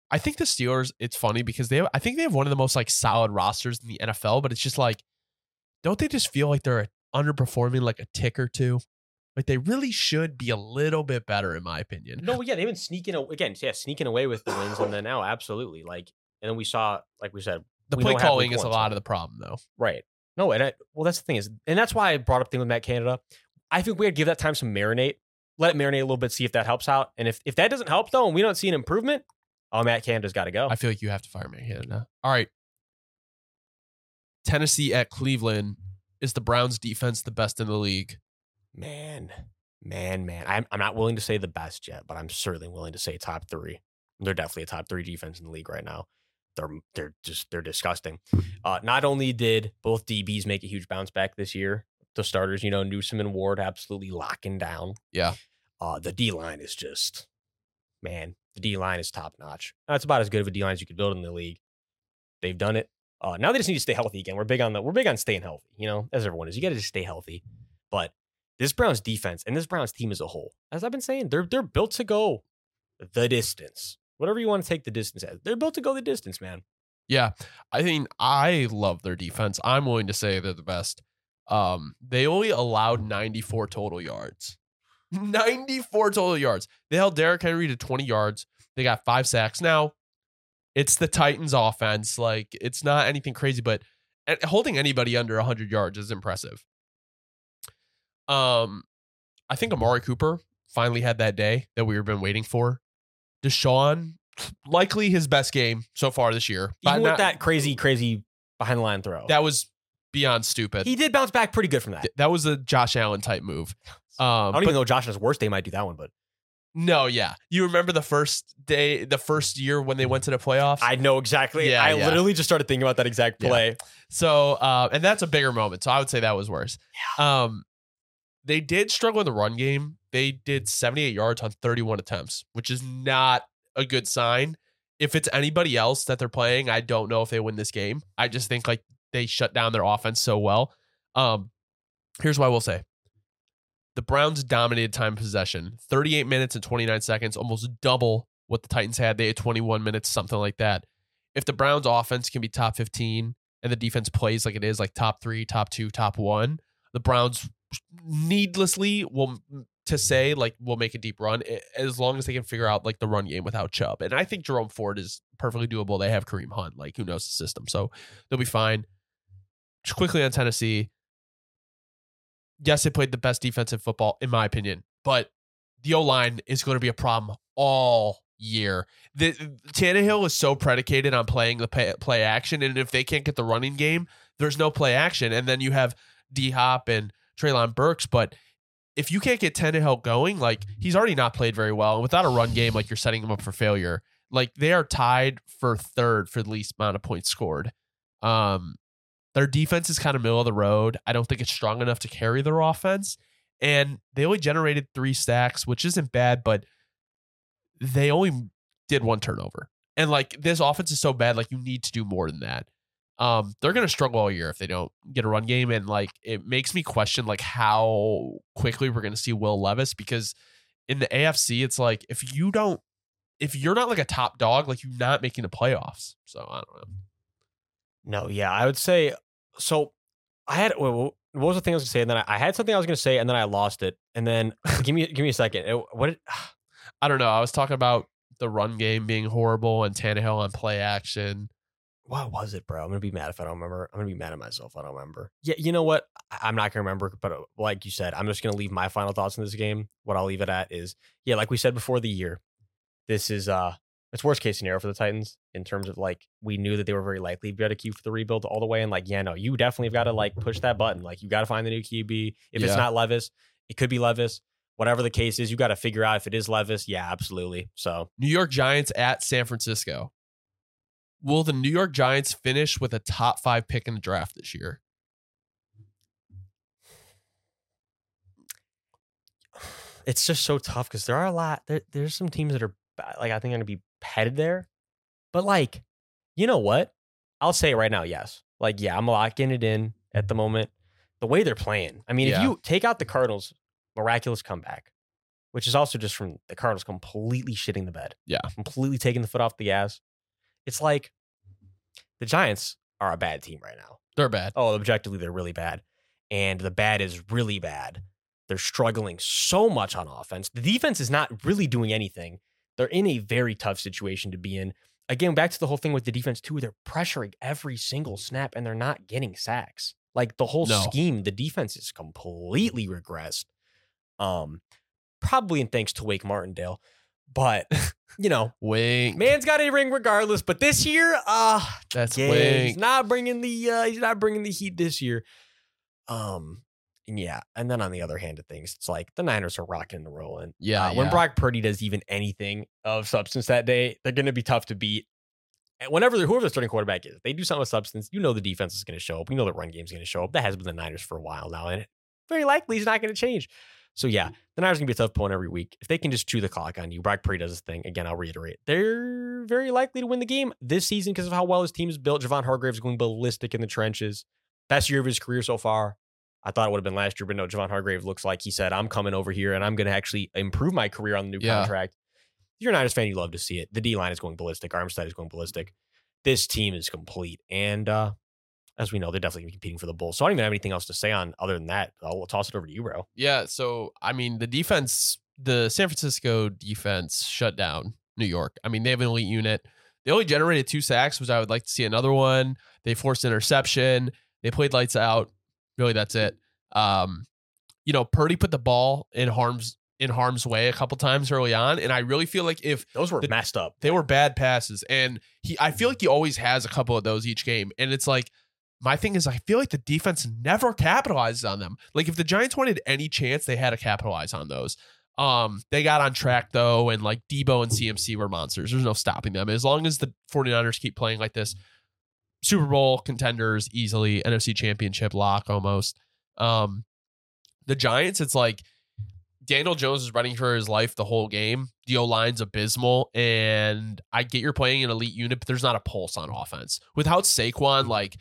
I think the Steelers. It's funny because they have. I think they have one of the most like solid rosters in the NFL, but it's just like, don't they just feel like they're underperforming like a tick or two? Like they really should be a little bit better, in my opinion. No, yeah, they've been sneaking again. Yeah, sneaking away with the wins, and then now absolutely like, and then we saw, like we said, The we play know what happened calling is a lot of the problem, though. Right. No, and I, well, that's the thing is, and that's why I brought up the thing with Matt Canada. I think we had to give that time some marinate, let it marinate a little bit, see if that helps out. And if if that doesn't help though, and we don't see an improvement, oh, Matt Canada's got to go. I feel like you have to fire Manhattan now. All right. Tennessee at Cleveland. Is the Browns defense the best in the league? Man, man, man. I'm I'm not willing to say the best yet, but I'm certainly willing to say top three. They're definitely a top three defense in the league right now. They're they're just they're disgusting. Uh, not only did both DBs make a huge bounce back this year, the starters, you know, Newsome and Ward absolutely locking down. Yeah. Uh, the D line is just, man, the D line is top notch. That's about as good of a D line as you could build in the league. They've done it. Uh, now they just need to stay healthy again. We're big on the we're big on staying healthy. You know, as everyone is. You got to just stay healthy. But this Browns defense and this Browns team as a whole, as I've been saying, they're they're built to go the distance. Whatever you want to take the distance as, they're built to go the distance, man. Yeah. I mean, I love their defense. I'm willing to say they're the best. Um, they only allowed 94 total yards. 94 total yards. They held Derrick Henry to 20 yards. They got five sacks. Now, it's the Titans offense. Like, it's not anything crazy, but holding anybody under 100 yards is impressive. Um, I think Amari Cooper finally had that day that we've been waiting for. Deshaun, likely his best game so far this year. Even But with not- that crazy, crazy behind the line throw, that was beyond stupid. he did bounce back pretty good from that. Th- that was a Josh Allen type move. Um, I don't but even know Josh on his worst day might do that one, but no, yeah, you remember the first day, the first year when they went to the playoffs. I know exactly. Yeah, I yeah. literally just started thinking about that exact Yeah. play. So, uh, and that's a bigger moment. So I would say that was worse. Yeah. Um, they did struggle in the run game. They did 78 yards on 31 attempts, which is not a good sign. If it's anybody else that they're playing, I don't know if they win this game. I just think like they shut down their offense so well. Um, here's what I will say. The Browns dominated time possession, 38 minutes and 29 seconds, almost double what the Titans had. They had 21 minutes, something like that. If the Browns offense can be top 15 and the defense plays like it is, like top three, top two, top one, the Browns needlessly will mm, to say like will make a deep run as long as they can figure out like the run game without Chubb. And I think Jerome Ford is perfectly doable. They have Kareem Hunt, like who knows the system, so they'll be fine. Just quickly on Tennessee. Yes, they played the best defensive football in my opinion, but the O line is going to be a problem all year. The Tannehill is so predicated on playing the play action, and if they can't get the running game, there's no play action. And then you have D Hop and Treylon Burks, but if you can't get Tannehill going, like he's already not played very well, and without a run game, like you're setting him up for failure. Like they are tied for third for the least amount of points scored. Um, their defense is kind of middle of the road. I don't think it's strong enough to carry their offense, and they only generated three stacks, which isn't bad, but they only did one turnover. And like this offense is so bad, like you need to do more than that. Um, they're gonna struggle all year if they don't get a run game, and like it makes me question like how quickly we're gonna see Will Levis because in the AFC, it's like if you don't, if you're not like a top dog, like you're not making the playoffs. So I don't know. No, yeah, I would say so. I had what was the thing I was gonna say, and then I, I had something I was gonna say, and then I lost it. And then give me give me a second. It- what? Did, I don't know. I was talking about the run game being horrible and Tannehill on play action. What was it, bro? I'm gonna be mad if I don't remember. I'm gonna be mad at myself. if I don't remember. Yeah, you know what? I- I'm not gonna remember. But uh, like you said, I'm just gonna leave my final thoughts in this game. What I'll leave it at is, yeah, like we said before the year, this is uh, it's worst case scenario for the Titans in terms of like we knew that they were very likely to be able to keep the rebuild all the way, and like yeah, no, you definitely have got to like push that button. Like you got to find the new QB. If Yeah. it's not Levis, it could be Levis. Whatever the case is, you got to figure out if it is Levis. Yeah, absolutely. So New York Giants at San Francisco. Will the New York Giants finish with a top five pick in the draft this year? it's just so tough because there are a lot. There, there's some teams that are like I think going to be headed there, but like, you know what? I'll say right now. Yes, like yeah, I'm locking it in at the moment. The way they're playing. I mean, if you take out the Cardinals, miraculous comeback, which is also just from the Cardinals completely shitting the bed. Yeah. completely taking the foot off the gas. It's like the Giants are a bad team right now. They're bad. Oh, objectively, they're really bad. And the bad is really bad. They're struggling so much on offense. The defense is not really doing anything. They're in a very tough situation to be in. Again, back to the whole thing with the defense, too. They're pressuring every single snap and they're not getting sacks. Like the whole No. scheme, the defense is completely regressed. Um, probably in thanks to Wink Martindale. But, you know, Wink. man's got a ring regardless. But this year, uh, That's yeah, wink. he's not bringing the uh, he's not bringing the heat this year. Um, yeah, and then on the other hand of things, it's like the Niners are rocking and rolling. yeah, Uh, when. Brock Purdy does even anything of substance that day, they're going to be tough to beat. And whenever whoever the starting quarterback is, they do something with substance. You know the defense is going to show up. We know the run game is going to show up. That has been the Niners for a while now, and very likely is not going to change. So yeah, the Niners going to be a tough opponent every week. If they can just chew the clock on you, Brock Purdy does his thing. Again, I'll reiterate, they're very likely to win the game this season because of how well his team is built. Javon Hargrave's going ballistic in the trenches. Best year of his career so far. I thought it would have been last year, but no, Javon Hargrave looks like he said, I'm coming over here and I'm going to actually improve my career on the new Yeah. contract. If you're a Niners fan, you love to see it. The D line is going ballistic. Armstead is going ballistic. This team is complete. And uh, as we know, they're definitely competing for the Bulls. So I don't even have anything else to say on other than that. I'll toss it over to you, bro. Yeah, so I mean, the defense, the San Francisco defense shut down New York. I mean, they have an elite unit. They only generated two sacks, which I would like to see another one. They forced interception. They played lights out. Really, that's it. Um, you know, Purdy put the ball in harm's in harm's way a couple times early on, and I really feel like if Those were The- messed up. they were bad passes, and he, I feel like he always has a couple of those each game, and it's like. My thing is, I feel like the defense never capitalizes on them. Like if the Giants wanted any chance, they had to capitalize on those. Um, they got on track though, and like Deebo and CMC were monsters. There's no stopping them. As long as the 49ers keep playing like this, Super Bowl contenders easily, NFC championship lock almost. Um, the Giants, it's like Daniel Jones is running for his life the whole game. The O line's abysmal, and I get you're playing an elite unit, but there's not a pulse on offense. Without Saquon, like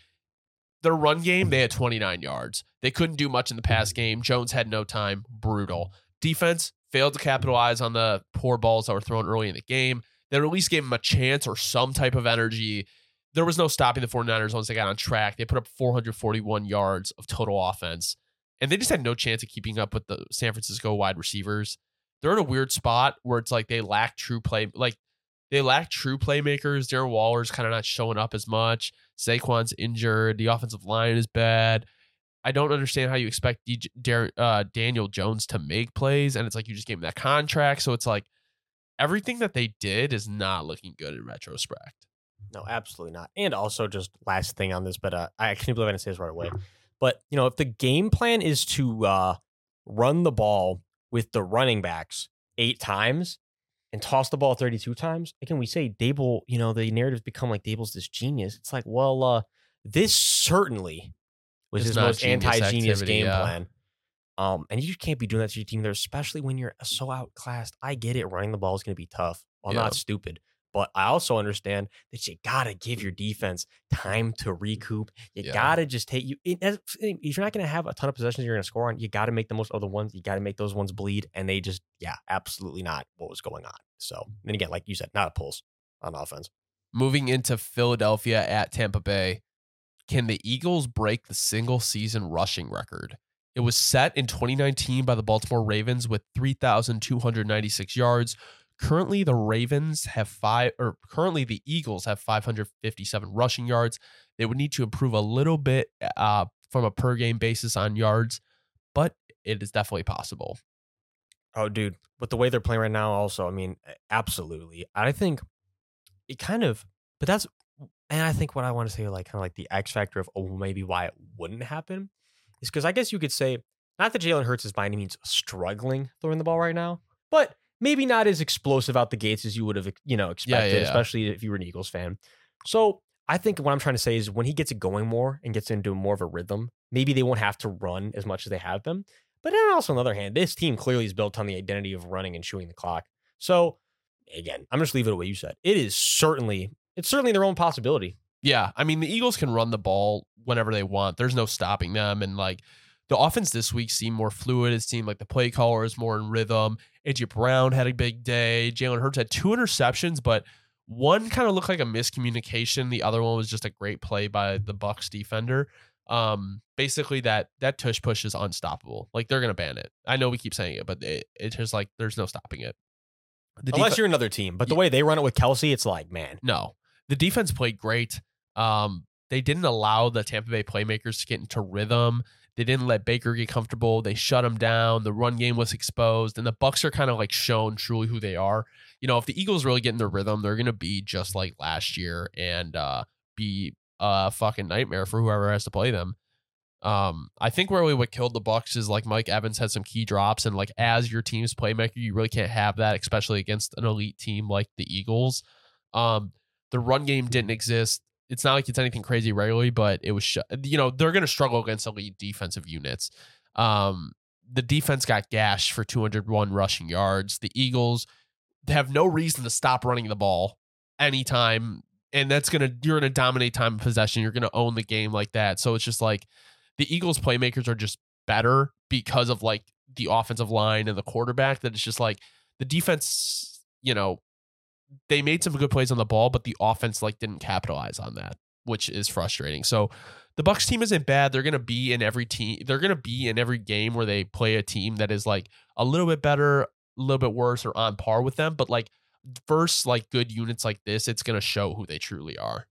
their run game, they had 29 yards. They couldn't do much in the pass game. Jones had no time. Brutal. Defense failed to capitalize on the poor balls that were thrown early in the game. They at least gave him a chance or some type of energy. There was no stopping the 49ers once they got on track. They put up 441 yards of total offense, and they just had no chance of keeping up with the San Francisco wide receivers. They're in a weird spot where it's like they lack true play, like they lack true playmakers. Darren Waller's kind of not showing up as much. Saquon's injured. The offensive line is bad. I don't understand how you expect DJ, uh, Daniel Jones to make plays, and it's like you just gave him that contract. So it's like everything that they did is not looking good in retrospect. No, absolutely not. And also, just last thing on this, but uh, I can't believe I didn't say this right away. But you know, if the game plan is to uh, run the ball with the running backs eight times and toss the ball 32 times, again, we say Daboll, you know, the narratives become like Daboll's this genius. It's like, well, uh, this certainly was It's his most anti-genius game yeah. plan. Um, and you just can't be doing that to your team there, especially when you're so outclassed. I get it, running the ball is going to be tough. Well, Yeah. not stupid, but I also understand that you gotta give your defense time to recoup. You Yeah. gotta just take you. It, if you're not gonna have a ton of possessions, you're gonna score on. You gotta make the most of the ones. You gotta make those ones bleed, and they just, yeah, absolutely not what was going on. So then again, like you said, not a pulse on offense. Moving into Philadelphia at Tampa Bay, can the Eagles break the single season rushing record? It was set in 2019 by the Baltimore Ravens with 3,296 yards. Currently, the Ravens have five, or currently the Eagles have 557 rushing yards. They would need to improve a little bit uh, from a per game basis on yards, but it is definitely possible. Oh, dude, with the way they're playing right now, also, I mean, absolutely. I think it kind of, but that's, and I think what I want to say, like, kind of like the X factor of, oh, maybe why it wouldn't happen is because I guess you could say, not that Jalen Hurts is by any means struggling throwing the ball right now, but maybe not as explosive out the gates as you would have, you know, expected, yeah. especially if you were an Eagles fan. So I think what I'm trying to say is when he gets it going more and gets into more of a rhythm, maybe they won't have to run as much as they have been. But then also on the other hand, this team clearly is built on the identity of running and chewing the clock. So again, I'm just leave it at what you said. It is certainly it's certainly their own possibility. Yeah, I mean the Eagles can run the ball whenever they want. There's no stopping them, and like the offense this week seemed more fluid. It seemed like the play caller is more in rhythm. AJ Brown had a big day. Jalen Hurts had two interceptions, but one kind of looked like a miscommunication. The other one was just a great play by the Bucks defender. Um, basically that that tush push is unstoppable. Like they're gonna ban it. I know we keep saying it, but it, it's just like there's no stopping it. The Unless def- you're another team, but the way they run it with Kelce, it's like man, no. The defense played great. Um, they didn't allow the Tampa Bay playmakers to get into rhythm. They didn't let Baker get comfortable. They shut him down. The run game was exposed, and the Bucks are kind of like shown truly who they are. You know, if the Eagles really get in their rhythm, they're gonna be just like last year and uh, be a fucking nightmare for whoever has to play them. Um, I think really what killed the Bucks is like Mike Evans had some key drops, and like as your team's playmaker, you really can't have that, especially against an elite team like the Eagles. Um, the run game didn't exist it's not like it's anything crazy regularly, but it was, sh- you know, they're going to struggle against elite defensive units. Um, the defense got gashed for 201 rushing yards. The Eagles have no reason to stop running the ball anytime. And that's going to, you're going to dominate time of possession. You're going to own the game like that. So it's just like the Eagles playmakers are just better because of like the offensive line and the quarterback that it's just like the defense, you know, they made some good plays on the ball, but the offense like didn't capitalize on that, which is frustrating. So the Bucks team isn't bad. They're gonna be in every team. They're gonna be in every game where they play a team that is like a little bit better, a little bit worse, or on par with them. But like first, like good units like this, it's gonna show who they truly are.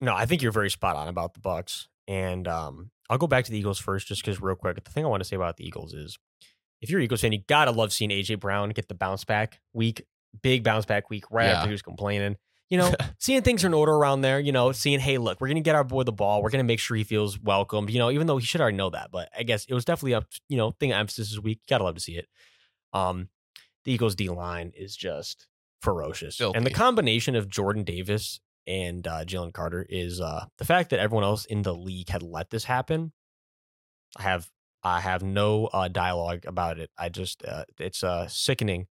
No, I think you're very spot on about the Bucks. And um, I'll go back to the Eagles first, just because real quick. The thing I want to say about the Eagles is, if you're Eagles fan, you gotta love seeing AJ Brown get the bounce back week big bounce back week right yeah. after he was complaining. You know, seeing things are in order around there, you know, seeing, hey, look, we're going to get our boy the ball. We're going to make sure he feels welcome, you know, even though he should already know that. But I guess it was definitely up, you know, thing of emphasis this week. Gotta love to see it. Um, The Eagles D line is just ferocious. Filthy. And the combination of Jordan Davis and uh, Jalen Carter is uh, the fact that everyone else in the league had let this happen. I have I have no uh, dialogue about it. I just uh, it's uh, sickening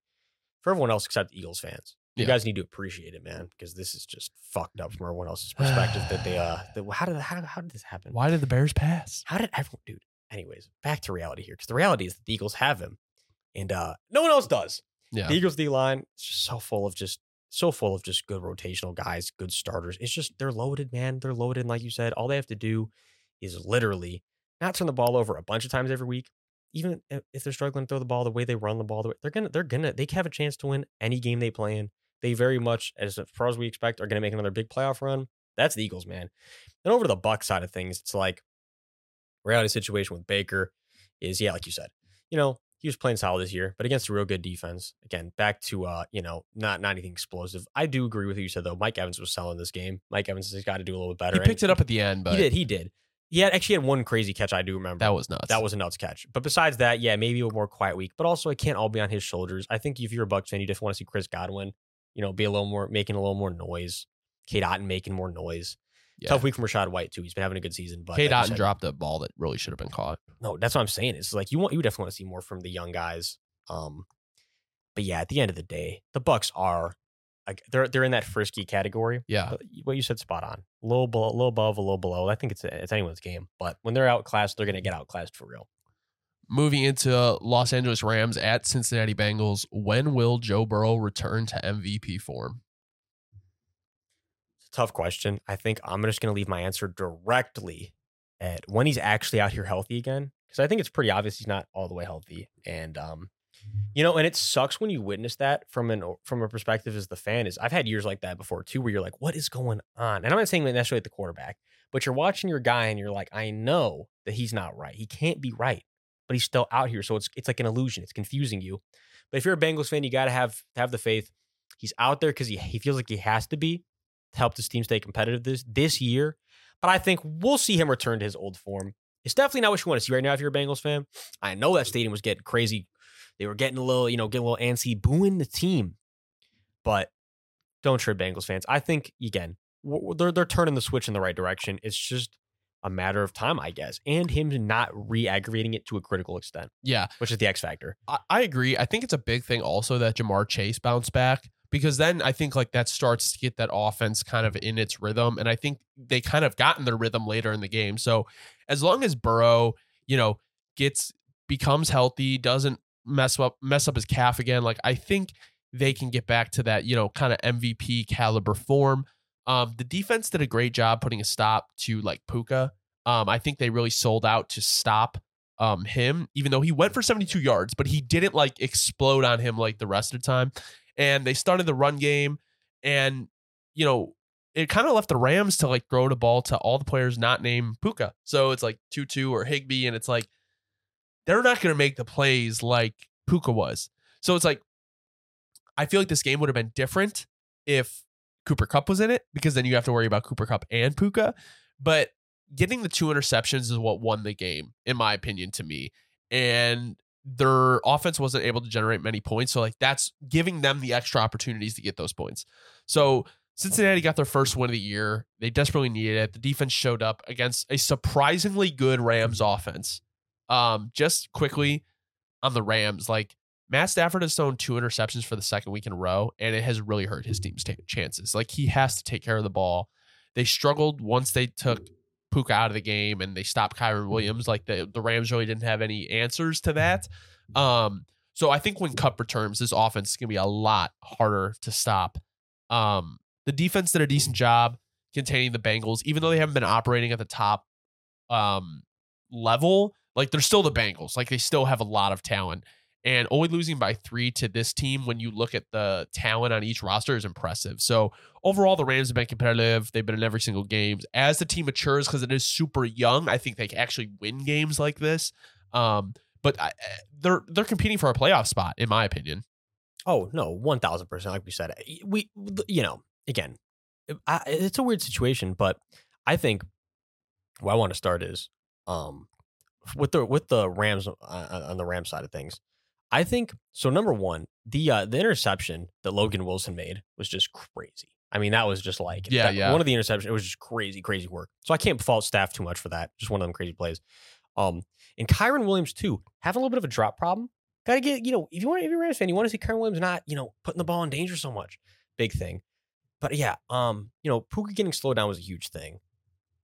for everyone else except Eagles fans. You guys need to appreciate it, man, because this is just fucked up from everyone else's perspective. that they uh, that, how did how, how did this happen? Why did the Bears pass? How did everyone, dude? Anyways, back to reality here, because the reality is the Eagles have him, and uh, no one else does. Yeah, the Eagles D line is just so full of just so full of just good rotational guys, good starters. It's just they're loaded, man. They're loaded, and like you said, all they have to do is literally not turn the ball over a bunch of times every week, even if they're struggling to throw the ball the way they run the ball, the way, they're gonna they're gonna they have a chance to win any game they play in. They very much, as far as we expect, are gonna make another big playoff run. That's the Eagles, man. And over to the Buck side of things, it's like reality situation with Baker is yeah, like you said, you know he was playing solid this year, but against a real good defense. Again, back to uh, you know, not not anything explosive. I do agree with what you said though. Mike Evans was selling this game. Mike Evans has got to do a little bit better. He picked it up at the end, but he did. He did. He had actually had one crazy catch I do remember. That was nuts. That was a nuts catch. But besides that, yeah, maybe a more quiet week. But also, it can't all be on his shoulders. I think if you're a Bucks fan, you just want to see Chris Godwin, you know, be a little more making a little more noise. Cade Otton making more noise. Yeah. Tough week from Rachaad White too. He's been having a good season, but like Otton dropped a ball that really should have been caught. No, that's what I'm saying. It's like you want you definitely want to see more from the young guys. Um, but yeah, at the end of the day, the Bucks are like they're they're in that frisky category. Yeah, what you said spot on. A little below, a little above, a little below. I think it's it's anyone's game. But when they're outclassed, they're going to get outclassed for real. Moving into Los Angeles Rams at Cincinnati Bengals, when will Joe Burrow return to MVP form? It's a tough question. I think I'm just going to leave my answer directly at when he's actually out here healthy again, because I think it's pretty obvious he's not all the way healthy, and um, you know, and it sucks when you witness that from an from a perspective as the fan. Is I've had years like that before too, where you're like, "What is going on?" And I'm not saying necessarily at the quarterback, but you're watching your guy and you're like, "I know that he's not right. He can't be right, but he's still out here." So it's it's like an illusion. It's confusing you. But if you're a Bengals fan, you got to have have the faith. He's out there because he he feels like he has to be to help this team stay competitive this this year. But I think we'll see him return to his old form. It's definitely not what you want to see right now if you're a Bengals fan. I know that stadium was getting crazy they were getting a little, you know, getting a little antsy, booing the team. But don't trip Bengals fans. I think again, they're they're turning the switch in the right direction. It's just a matter of time, I guess, and him not re-aggravating it to a critical extent, Yeah, which is the X factor. I, I agree. I think it's a big thing also that Ja'Marr Chase bounced back because then I think like that starts to get that offense kind of in its rhythm. And I think they kind of got in their rhythm later in the game. So as long as Burrow, you know, gets becomes healthy, doesn't mess up mess up his calf again, like I think they can get back to that, you know, kind of MVP caliber form. Um, the defense did a great job putting a stop to like Puka. Um, I think they really sold out to stop um him, even though he went for 72 yards, but he didn't like explode on him like the rest of the time. And they started the run game, and you know, it kind of left the Rams to like throw the ball to all the players not named Puka. So it's like Tutu or Higbee, and it's like they're not gonna make the plays like Puka was. So it's like I feel like this game would have been different if Cooper Kupp was in it, because then you have to worry about Cooper Kupp and Puka. But getting the two interceptions is what won the game, in my opinion, to me. And their offense wasn't able to generate many points. So, like, that's giving them the extra opportunities to get those points. So, Cincinnati got their first win of the year. They desperately needed it. The defense showed up against a surprisingly good Rams offense. Um, just quickly on the Rams, like, Matt Stafford has thrown two interceptions for the second week in a row, and it has really hurt his team's ta- chances. Like, he has to take care of the ball. They struggled once they took Puka out of the game and they stopped Kyren Williams. Like the, the Rams really didn't have any answers to that. Um, so I think when Kupp returns, this offense is gonna be a lot harder to stop. Um, the defense did a decent job containing the Bengals, even though they haven't been operating at the top um level. Like they're still the Bengals. Like they still have a lot of talent. And only losing by three to this team when you look at the talent on each roster is impressive. So overall, the Rams have been competitive. They've been in every single game. As the team matures, because it is super young, I think they can actually win games like this. Um, but I, they're they're competing for a playoff spot, in my opinion. Oh no, one thousand percent. Like we said, we you know again, I, it's a weird situation, but I think where I want to start is um with the with the Rams uh, on the Ram side of things. I think so. Number one, the uh, the interception that Logan Wilson made was just crazy. I mean, that was just like Yeah, that- yeah. One of the interceptions, it was just crazy, crazy work. So I can't fault staff too much for that. Just one of them crazy plays. Um, and Kyren Williams too, having a little bit of a drop problem. Got to get you know if you want if you're a Rams fan, you want to see Kyren Williams not you know putting the ball in danger so much. Big thing. But yeah, um, you know, Puka getting slowed down was a huge thing.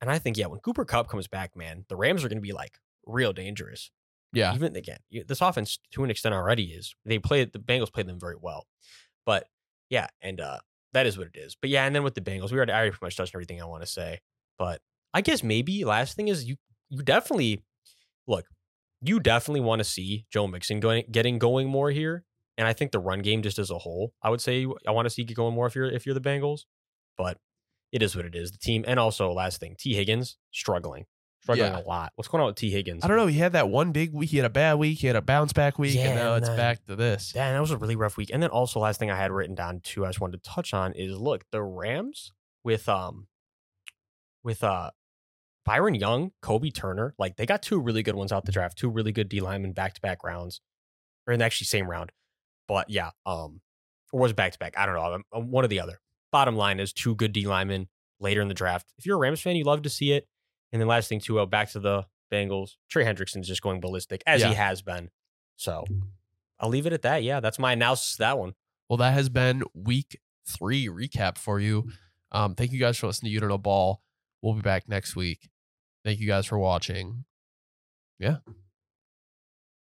And I think, yeah, when Cooper Kupp comes back, man, the Rams are going to be like real dangerous. Yeah, Even again, this offense to an extent already is. They play the Bengals played them very well, but yeah, and uh, that is what it is. But yeah, and then with the Bengals, we already, I already pretty much touched everything I want to say. But I guess maybe last thing is you you definitely look, you definitely want to see Joe Mixon going getting going more here, and I think the run game just as a whole, I would say I want to see get going more if you're if you're the Bengals, but it is what it is. The team, and also last thing, T Higgins struggling, struggling Yeah. a lot. What's going on with T Higgins? I don't know. He had that one big week. He had a bad week. He had a bounce back week, Yeah, and now and it's back to this. Damn, that was a really rough week. And then also last thing I had written down too, I just wanted to touch on is look, the Rams with um with uh Byron Young, Kobie Turner, like they got two really good ones out the draft, two really good D linemen back to back rounds. Or in actually same round. But yeah, um or was back to back. I don't know. um, One or the other. Bottom line is two good D linemen later in the draft. If you're a Rams fan, you love to see it. And then last thing too, uh, back to the Bengals. Trey Hendrickson's just going ballistic as Yeah. he has been. So I'll leave it at that. Yeah, that's my analysis. of That one. Well, that has been week three recap for you. Um, thank you guys for listening to You Don't Know Ball. We'll be back next week. Thank you guys for watching. Yeah.